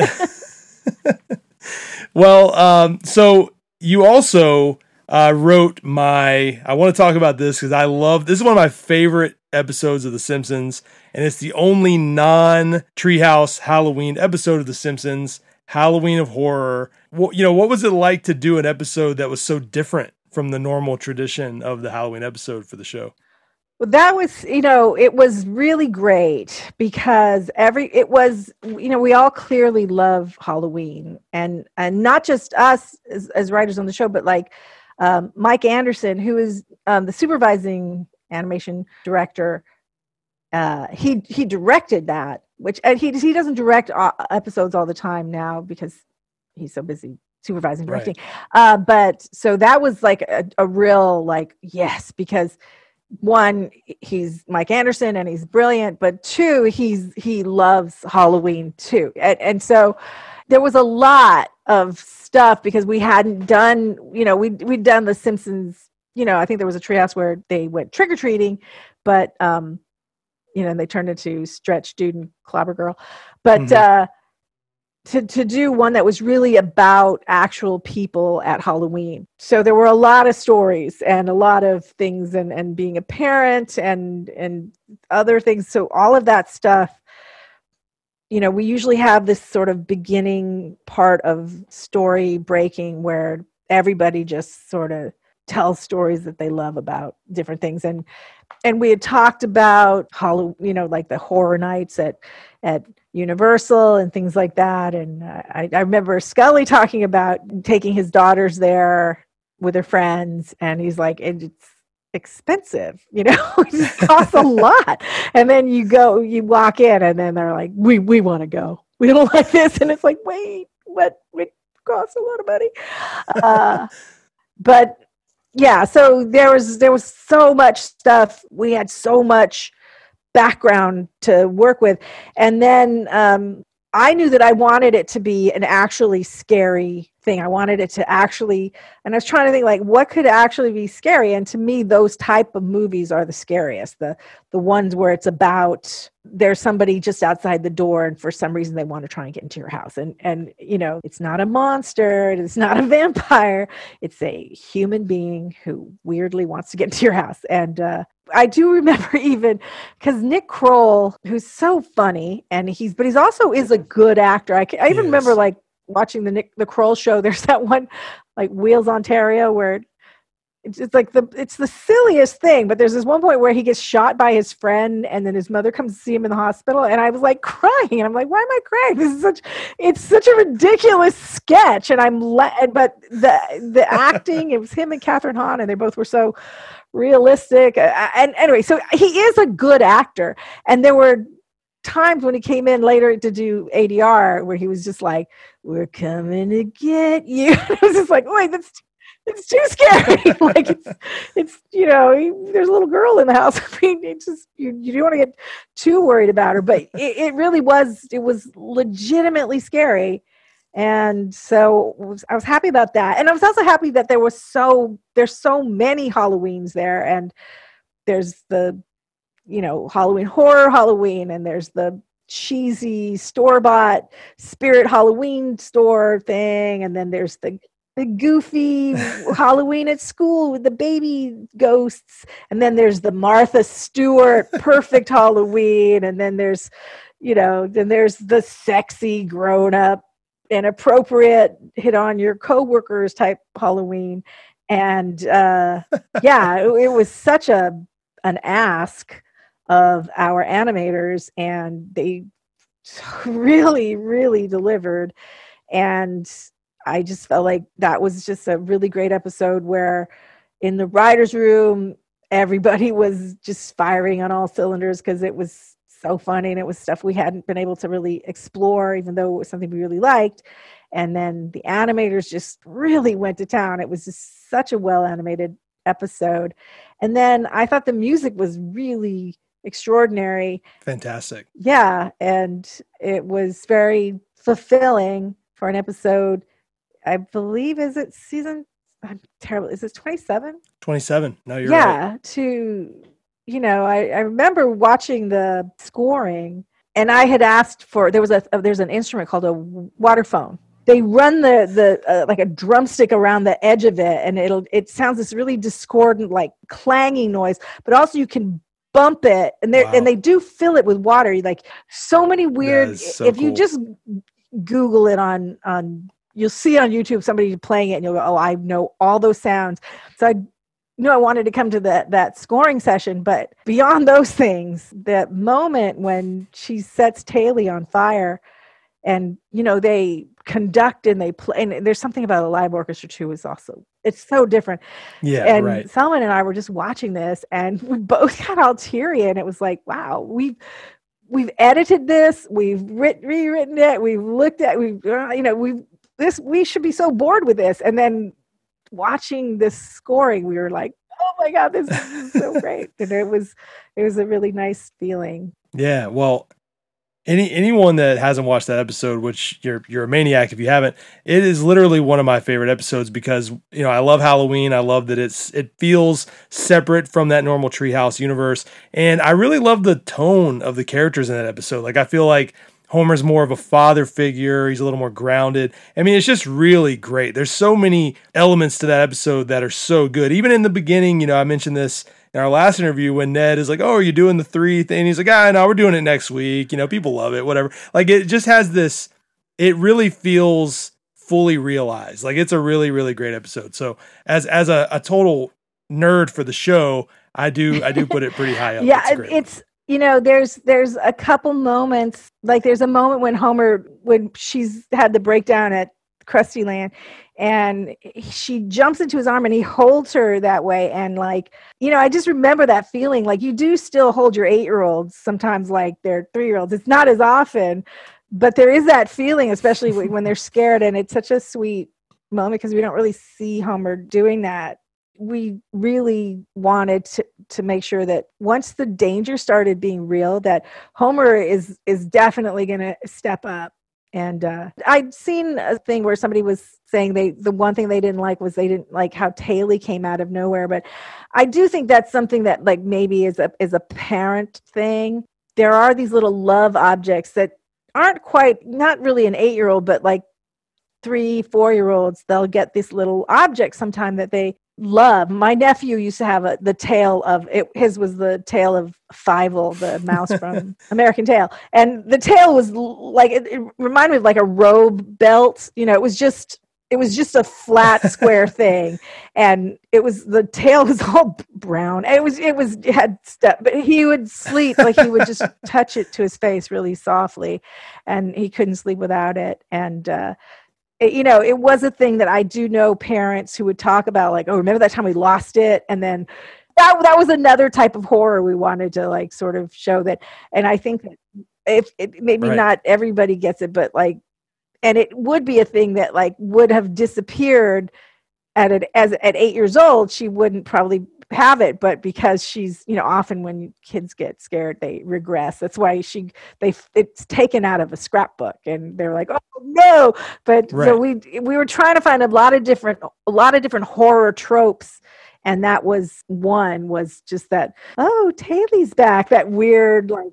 well, um, so you also uh, wrote my. I want to talk about this because I love this is one of my favorite episodes of The Simpsons, and it's the only non Treehouse Halloween episode of The Simpsons. Halloween of Horror. You know, what was it like to do an episode that was so different from the normal tradition of the Halloween episode for the show?
Well, that was, you know, it was really great because every it was, you know, we all clearly love Halloween, and and not just us as, as writers on the show, but like um, Mike Anderson, who is um, the supervising animation director. Uh, he he directed that, which and he he doesn't direct uh, episodes all the time now because he's so busy supervising
Right.
directing. Uh, but so that was like a, a real like yes because one he's mike anderson and he's brilliant but two he's he loves halloween too and, and so there was a lot of stuff because we hadn't done you know we we'd done the simpsons you know i think there was a treehouse where they went trick-or-treating but um you know and they turned into stretch dude and clobber girl but
Mhm.
uh to, to do one that was really about actual people at Halloween. So there were a lot of stories and a lot of things and, and being a parent and and other things. So all of that stuff, you know, we usually have this sort of beginning part of story breaking where everybody just sort of tells stories that they love about different things and and we had talked about Halloween, you know, like the horror nights at at Universal and things like that. And I, I remember Scully talking about taking his daughters there with her friends, and he's like, it's expensive, you know, it costs a lot. And then you go, you walk in, and then they're like, "We we want to go. We don't like this," and it's like, "Wait, what? It costs a lot of money." Uh, but yeah so there was there was so much stuff. We had so much background to work with. And then um i knew that i wanted it to be an actually scary thing. I wanted it to actually and i was trying to think like what could actually be scary? And to me those type of movies are the scariest the the ones where it's about there's somebody just outside the door and for some reason they want to try and get into your house. And and you know it's not a monster it's not a vampire it's a human being who weirdly wants to get into your house. And uh I do remember even because Nick Kroll, who's so funny, and he's but he's also is a good actor. I, can, I even
He
remember like watching the Nick the Kroll show. There's that one like Wheels Ontario where it's, it's like the it's the silliest thing. But there's this one point where he gets shot by his friend, and then his mother comes to see him in the hospital, and I was like crying, and I'm like, why am I crying? This is such it's such a ridiculous sketch, and I'm le- but the the acting it was him and Kathryn Hahn, and they both were so realistic. Uh, And anyway, so he is a good actor. And there were times when he came in later to do ADR where he was just like, "We're coming to get you." I was just like, "Wait, that's it's too scary." like it's it's you know, he, there's a little girl in the house. I mean, it's just you you don't want to get too worried about her, but it, it really was it was legitimately scary. And so I was happy about that. And I was also happy that there was so there's so many Halloweens there and there's the you know Halloween horror Halloween and there's the cheesy store bought spirit Halloween store thing and then there's the the goofy Halloween at school with the baby ghosts and then there's the Martha Stewart perfect Halloween and then there's you know then there's the sexy grown up inappropriate hit on your coworkers type Halloween. And uh yeah it, it was such a an ask of our animators and they really really delivered and i just felt like that was just a really great episode where in the writers room everybody was just firing on all cylinders because it was so funny and it was stuff we hadn't been able to really explore, even though it was something we really liked. And then the animators just really went to town. It was just such a well animated episode. And then I thought the music was really extraordinary.
Fantastic.
Yeah. And it was very fulfilling for an episode. I believe, is it season? I'm terrible. Is it 27?
27. No, you're
yeah.
right.
To, you know, I, I remember watching the scoring and I had asked for, there was a, there's an instrument called a waterphone they run the the uh, like a drumstick around the edge of it and it'll it sounds this really discordant like clanging noise but also you can bump it and they wow. and they do fill it with water like so many weird so if cool. you just google it on on you'll see on youtube somebody playing it and you'll go oh i know all those sounds so i knew i wanted to come to that that scoring session but beyond those things that moment when she sets Taily on fire and you know they conduct and they play and there's something about a live orchestra too is also it's so different.
Yeah
and
right.
Selman and I were just watching this and we both got all teary and it was like wow we've we've edited this we've writ- rewritten it we've looked at we've uh, you know we've this we should be so bored with this. And then watching this scoring we were like oh my god this is so great. And it was it was a really nice feeling.
Yeah well any anyone that hasn't watched that episode, which you're you're a maniac if you haven't, it is literally one of my favorite episodes because you know I love Halloween. I love that it's it feels separate from that normal Treehouse universe, and I really love the tone of the characters in that episode. Like I feel like Homer's more of a father figure. He's a little more grounded. I mean, it's just really great. There's so many elements to that episode that are so good. Even in the beginning, you know, I mentioned this in our last interview when Ned is like, "Oh, are you doing the three thing?" He's like, "Ah, no, we're doing it next week." You know, people love it, whatever. Like it just has this. It really feels fully realized. Like it's a really, really great episode. So as as a, a total nerd for the show, I do I do put it pretty high up.
yeah, it's, it's you know there's there's a couple moments like there's a moment when Homer when she's had the breakdown at Krusty Land and she jumps into his arm and he holds her that way. And like you know i just remember that feeling. Like you do still hold your eight year olds sometimes like they're three year olds it's not as often but there is that feeling especially when they're scared. And it's such a sweet moment because we don't really see homer doing that. We really wanted to, to make sure that once the danger started being real that homer is is definitely going to step up and uh, I'd seen a thing where somebody was saying they the one thing they didn't like was they didn't like how Taily came out of nowhere. But I do think that's something that like maybe is a is a parent thing. There are these little love objects that aren't quite not really an eight year old, but like three, four year olds, they'll get this little object sometime that they love. My nephew used to have a, the tail of it. His was the tail of Fievel, the mouse from American Tail, and the tail was like it, it, reminded me of like a robe belt. You know, it was just it was just a flat square thing, and it was the tail was all brown. It was it was it had stuff, but he would sleep like he would just touch it to his face really softly, and he couldn't sleep without it. And uh, it, you know, it was a thing that I do know parents who would talk about, like, oh, remember that time we lost it? And then that, that was another type of horror we wanted to like sort of show that. And I think that if it, maybe right. not everybody gets it, but like, and it would be a thing that like would have disappeared at it as at eight years old, she wouldn't probably have it but because she's you know often when kids get scared they regress that's why she they it's taken out of a scrapbook and they're like oh no but right. so we we were trying to find a lot of different a lot of different horror tropes and that was one was just that oh Taily's back that weird like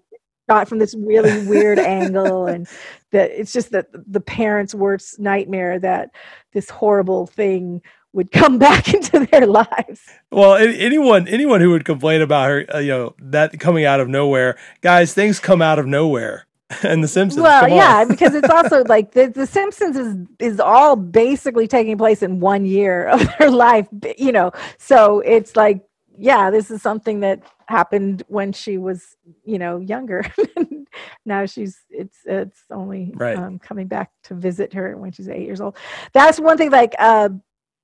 shot from this really weird angle and that it's just that the parents worst nightmare that this horrible thing would come back into their lives.
Well, anyone anyone who would complain about her, uh, you know, that coming out of nowhere, guys, things come out of nowhere. And the Simpsons.
Well, yeah, because it's also like the, the Simpsons is is all basically taking place in one year of their life, you know. So it's like, yeah, this is something that happened when she was, you know, younger. now she's it's it's only
right.
um, coming back to visit her when she's eight years old. That's one thing. Like, uh,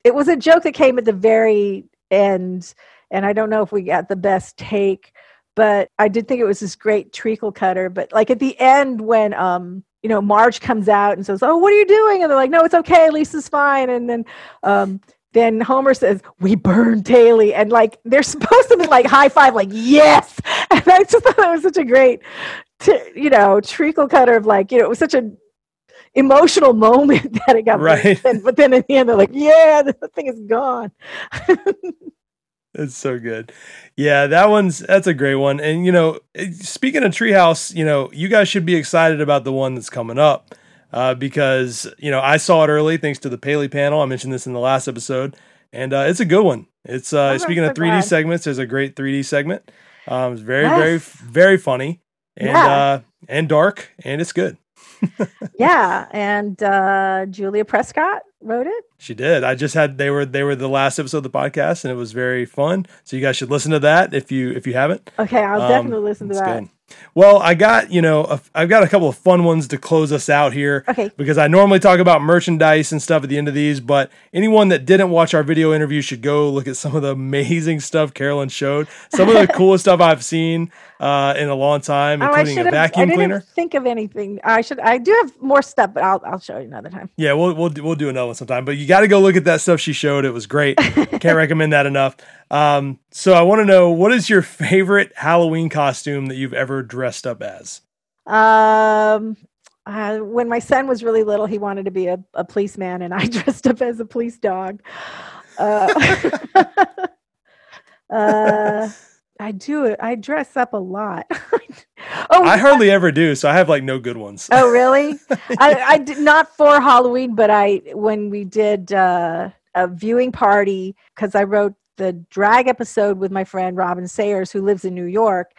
it was a joke that came at the very end and I don't know if we got the best take, but I did think it was this great treacle cutter. But like at the end when um you know Marge comes out and says, "Oh, what are you doing?" and they're like, "No, it's okay. Lisa's fine." And then um then Homer says, "We burned Taily," and like they're supposed to be like high five, like yes. And I just thought that was such a great, t- you know, treacle cutter of like you know it was such a emotional moment that it got
Right.
But then at the end they're like, "Yeah, the thing is gone."
It's so good. Yeah, that one's that's a great one. And you know, eh, speaking of Treehouse, you know, you guys should be excited about the one that's coming up. Uh, because you know I saw it early thanks to the Paley panel. I mentioned this in the last episode, and uh, it's a good one. It's uh,
Oh, I'm
speaking
so
of 3D
glad.
segments. There's a great 3D segment. Um, it's very,
Yes.
very, very funny and
Yeah.
uh, and dark, and it's good.
yeah, and uh, Julia Prescott wrote it.
She did. I just had they were they were the last episode of the podcast, and it was very fun. So you guys should listen to that if you if you haven't.
Okay, I'll
Um,
definitely listen to that.
good. Well, I got you know a, I've got a couple of fun ones to close us out here.
Okay.
Because I normally talk about merchandise and stuff at the end of these, but anyone that didn't watch our video interview should go look at some of the amazing stuff Carolyn showed. Some of the coolest stuff I've seen uh, in a long time,
Oh,
including
should
a
have. I
vacuum
didn't
cleaner.
think of anything. I should. I do have more stuff, but I'll I'll show you another time.
Yeah, we'll we'll do- we'll do another one sometime. But you got to go look at that stuff she showed. It was great. Can't recommend that enough. Um, so I want to know what is your favorite Halloween costume that you've ever dressed up as?
Um, uh, when my son was really little, he wanted to be a, a policeman, and I dressed up as a police dog. Uh, uh, I do it. I dress up a lot. oh,
I hardly ever do, so I have like no good ones.
Oh, really? I, I did not for Halloween, but I when we did uh, a viewing party because I wrote the drag episode with my friend Robin Sayers, who lives in New York,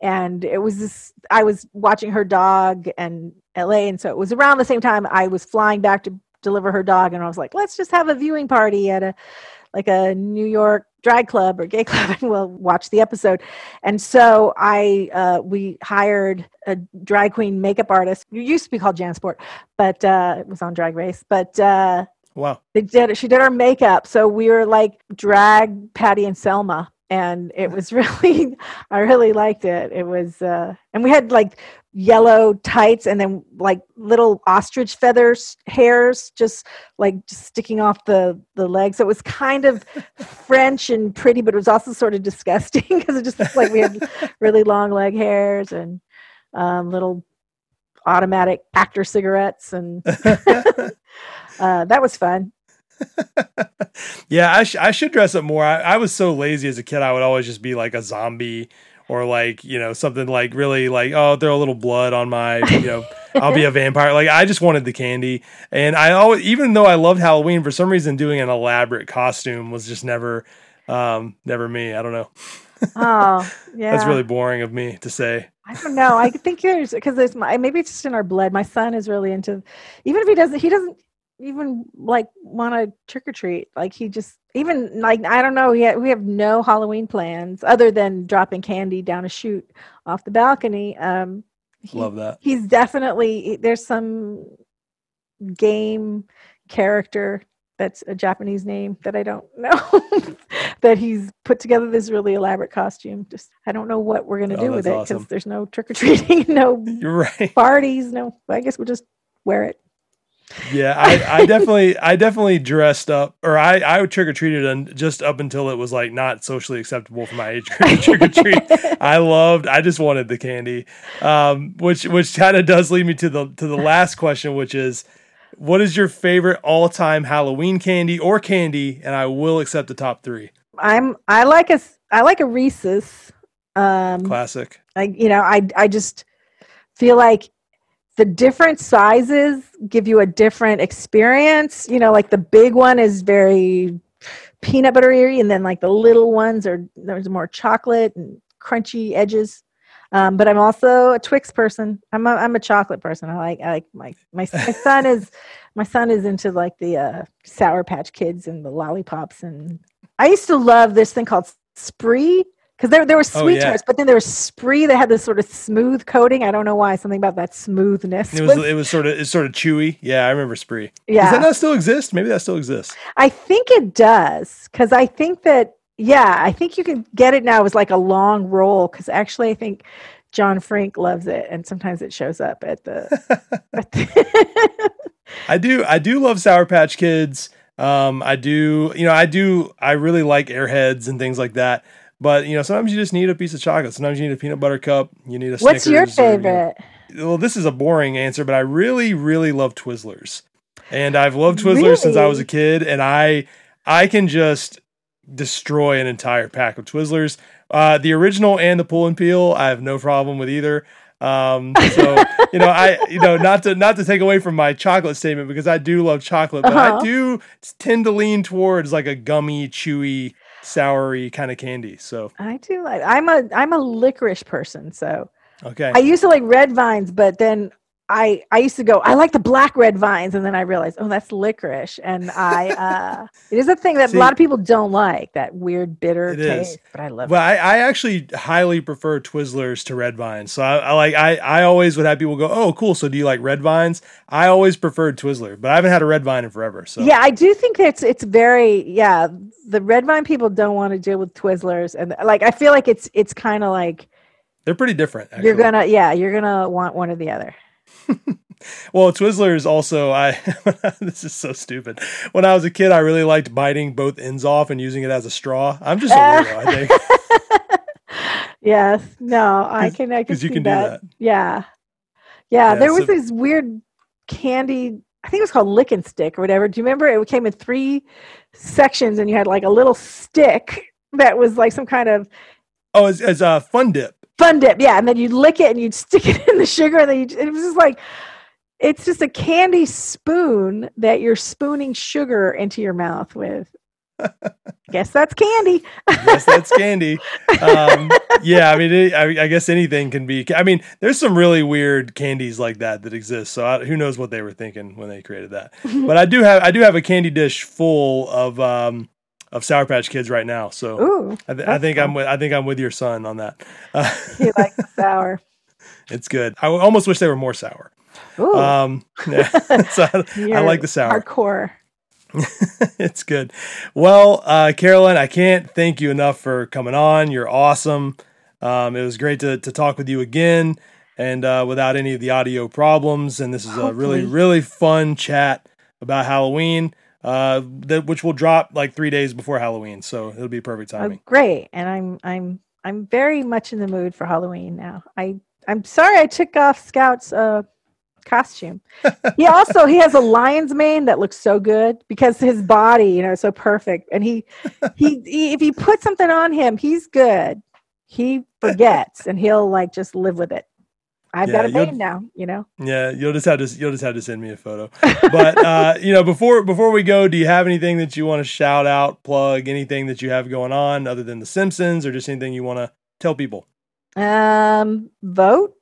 and it was this. I was watching her dog and L.A., and so it was around the same time I was flying back to deliver her dog, and I was like, let's just have a viewing party at a like a New York drag club or gay club and we'll watch the episode. And so I uh, we hired a drag queen makeup artist. who used to be called Jansport, but uh, it was on Drag Race. But uh,
Wow.
they did it. she did our makeup, so we were like drag Patty and Selma. And it was really, I really liked it. It was, uh, and we had like yellow tights and then like little ostrich feathers hairs just like just sticking off the the legs so it was kind of french and pretty but it was also sort of disgusting because it just looked like we had really long leg hairs and um, little automatic actor cigarettes and uh, that was fun
yeah, I, sh- I should dress up more. I, I was so lazy as a kid. I would always just be like a zombie or like, you know, something like really like, oh, throw a little blood on my, you know, I'll be a vampire. Like I just wanted the candy. And I always, even though I loved Halloween, for some reason doing an elaborate costume was just never, um, never me. I don't know.
oh yeah
That's really boring of me to say.
I don't know. I think there's because there's my maybe it's just in our blood. My son is really into, even if he doesn't, he doesn't even like want to trick or treat. Like he just even like I don't know. We have, we have no Halloween plans other than dropping candy down a chute off the balcony. Um, he-
Love that.
He's definitely there's some game character that's a Japanese name that I don't know that he's put together this really elaborate costume. Just I don't know what we're gonna
Oh,
do with it because
awesome.
there's no trick or treating, no
right.
parties, no. I guess we'll just wear it.
Yeah, I, I definitely, I definitely dressed up, or I, I trick or treated, and just up until it was like not socially acceptable for my age group to trick or treat. I loved, I just wanted the candy, um, which, which kind of does lead me to the to the last question, which is, what is your favorite all time Halloween candy or candy? And I will accept the top three.
I'm I like a I like a Reese's. Um,
Classic.
like you know i i just feel like the different sizes give you a different experience. You know like the big one is very peanut buttery and then like the little ones are there's more chocolate and crunchy edges. Um, but i'm also a twix person. I'm a, I'm a chocolate person. I like i like my my, my son is my son is into like the uh, sour patch kids and the lollipops. And i used to love this thing called spree because there, there were
Oh, yeah.
tarts, but then there was spree that had this sort of smooth coating. I don't know why. Something about that smoothness.
It was,
was-
it was sort of, it's sort of chewy. Yeah, I remember Spree.
Yeah, Does
that not still exist? Maybe that still exists.
I think it does because I think that Yeah, I think you can get it now as like a long roll because actually, I think John Frink loves it, and sometimes it shows up at the. at the
I do. I do love Sour Patch Kids. Um, I do. You know, I do. I really like Airheads and things like that. But you know, sometimes you just need a piece of chocolate. Sometimes you need a peanut butter cup. You need a.
What's your
Snickers or, you know-
favorite?
well, this is a boring answer, but I really, really love Twizzlers, and I've loved Twizzlers since I was a kid, and I, I can just destroy an entire pack of Twizzlers. Uh, the original and the pull and peel, I have no problem with either. Um, so you know, I, you know, not to not to take away from my chocolate statement because I do love chocolate, but
Uh-huh.
I do tend to lean towards like a gummy, chewy, soury kind of candy. So
I do like. I'm a I'm a licorice person, so
okay,
I used to like red vines, but then I I used to go. I like the black red vines, and then I realized, oh, that's licorice, and I uh it is a thing that
See-
a lot of people don't like that weird bitter
It is.
taste, but I love it.
Well, I, I actually highly prefer Twizzlers to Red Vines. So I, I like I, I always would have people go, "Oh, cool. So do you like Red Vines?" I always preferred Twizzler, but I haven't had a Red Vine in forever. So.
Yeah, I do think it's it's very yeah. The red vine people don't want to deal with Twizzlers, and like I feel like it's it's kind of like
they're pretty different. Actually.
you're gonna yeah you're gonna want one or the other.
Well, Twizzlers also. I this is so stupid. When I was a kid, I really liked biting both ends off and using it as a straw. I'm just a weirdo. I think.
Yes, no, I can I can
you
see
can do that.
Yeah, yeah.
Yeah,
there was
so-
this weird candy. I think it was called Lick and Stick or whatever. Do you remember? It came in three sections, and you had like a little stick that was like some kind of
Oh, it's, it's a fun dip.
Fun dip. Yeah, and then you'd lick it and you'd stick it in the sugar, and then you, it was just like it's just a candy spoon that you're spooning sugar into your mouth with. Guess that's candy.
yes, that's candy. Um, yeah, I mean, it, I, I guess anything can be. I mean, there's some really weird candies like that that exist. So I, who knows what they were thinking when they created that? But I do have I do have a candy dish full of um, of Sour Patch Kids right now. So
Ooh,
I, th- I think
fun.
I'm with I think I'm with your son on that. Uh,
you like the sour.
it's good. I almost wish they were more sour.
Ooh,
Um, yeah. so I, I like the sour.
Hardcore.
it's good. Well, uh, Carolyn, I can't thank you enough for coming on. You're awesome. Um, it was great to, to talk with you again and uh, without any of the audio problems. And this is a really, really fun chat about Halloween, uh, that which will drop like three days before Halloween. So it'll be perfect
Oh,
timing.
great, and I'm I'm I'm very much in the mood for Halloween now. I I'm sorry I took off Scout's uh, costume. he also he has a lion's mane that looks so good because his body, you know, is so perfect. And he, he he if you put something on him, he's good. He forgets and he'll like just live with it. I've got a
Yeah,
now, you know.
Yeah, you'll just have to you'll just have to send me a photo. But uh, you know, before before we go, do you have anything that you want to shout out, plug, anything that you have going on other than The Simpsons, or just anything you want to tell people?
Um, vote,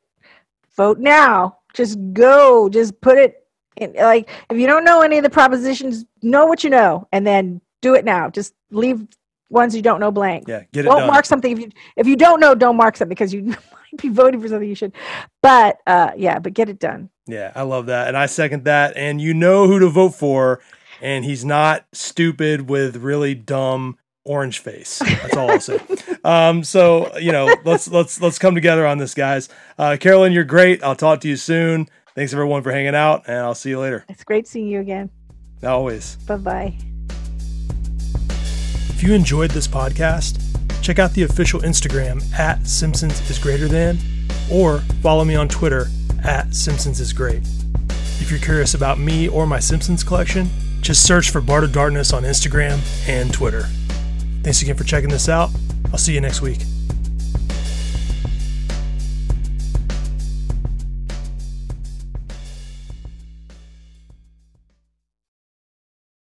vote now. Just go. Just put it in. Like, if you don't know any of the propositions, know what you know, and then do it now. Just leave ones you don't know blank.
Yeah, get it
Don't
done.
mark something if you if you don't know. Don't mark something because you might be voting for something you should. But uh, yeah, but get it done.
Yeah, I love that. And I second that. And you know who to vote for. And he's not stupid with really dumb orange face. That's all I'll say. Um, so, you know, let's let's let's come together on this, guys. Uh, Carolyn, you're great. I'll talk to you soon. Thanks everyone for hanging out, and I'll see you later.
It's great seeing you again.
Always.
Bye bye.
If you enjoyed this podcast, check out the official Instagram at Simpsons is greater than, or follow me on Twitter at Simpsons is great. If you're curious about me or my Simpsons collection, just search for Bart of Darkness on Instagram and Twitter. Thanks again for checking this out. I'll see you next week.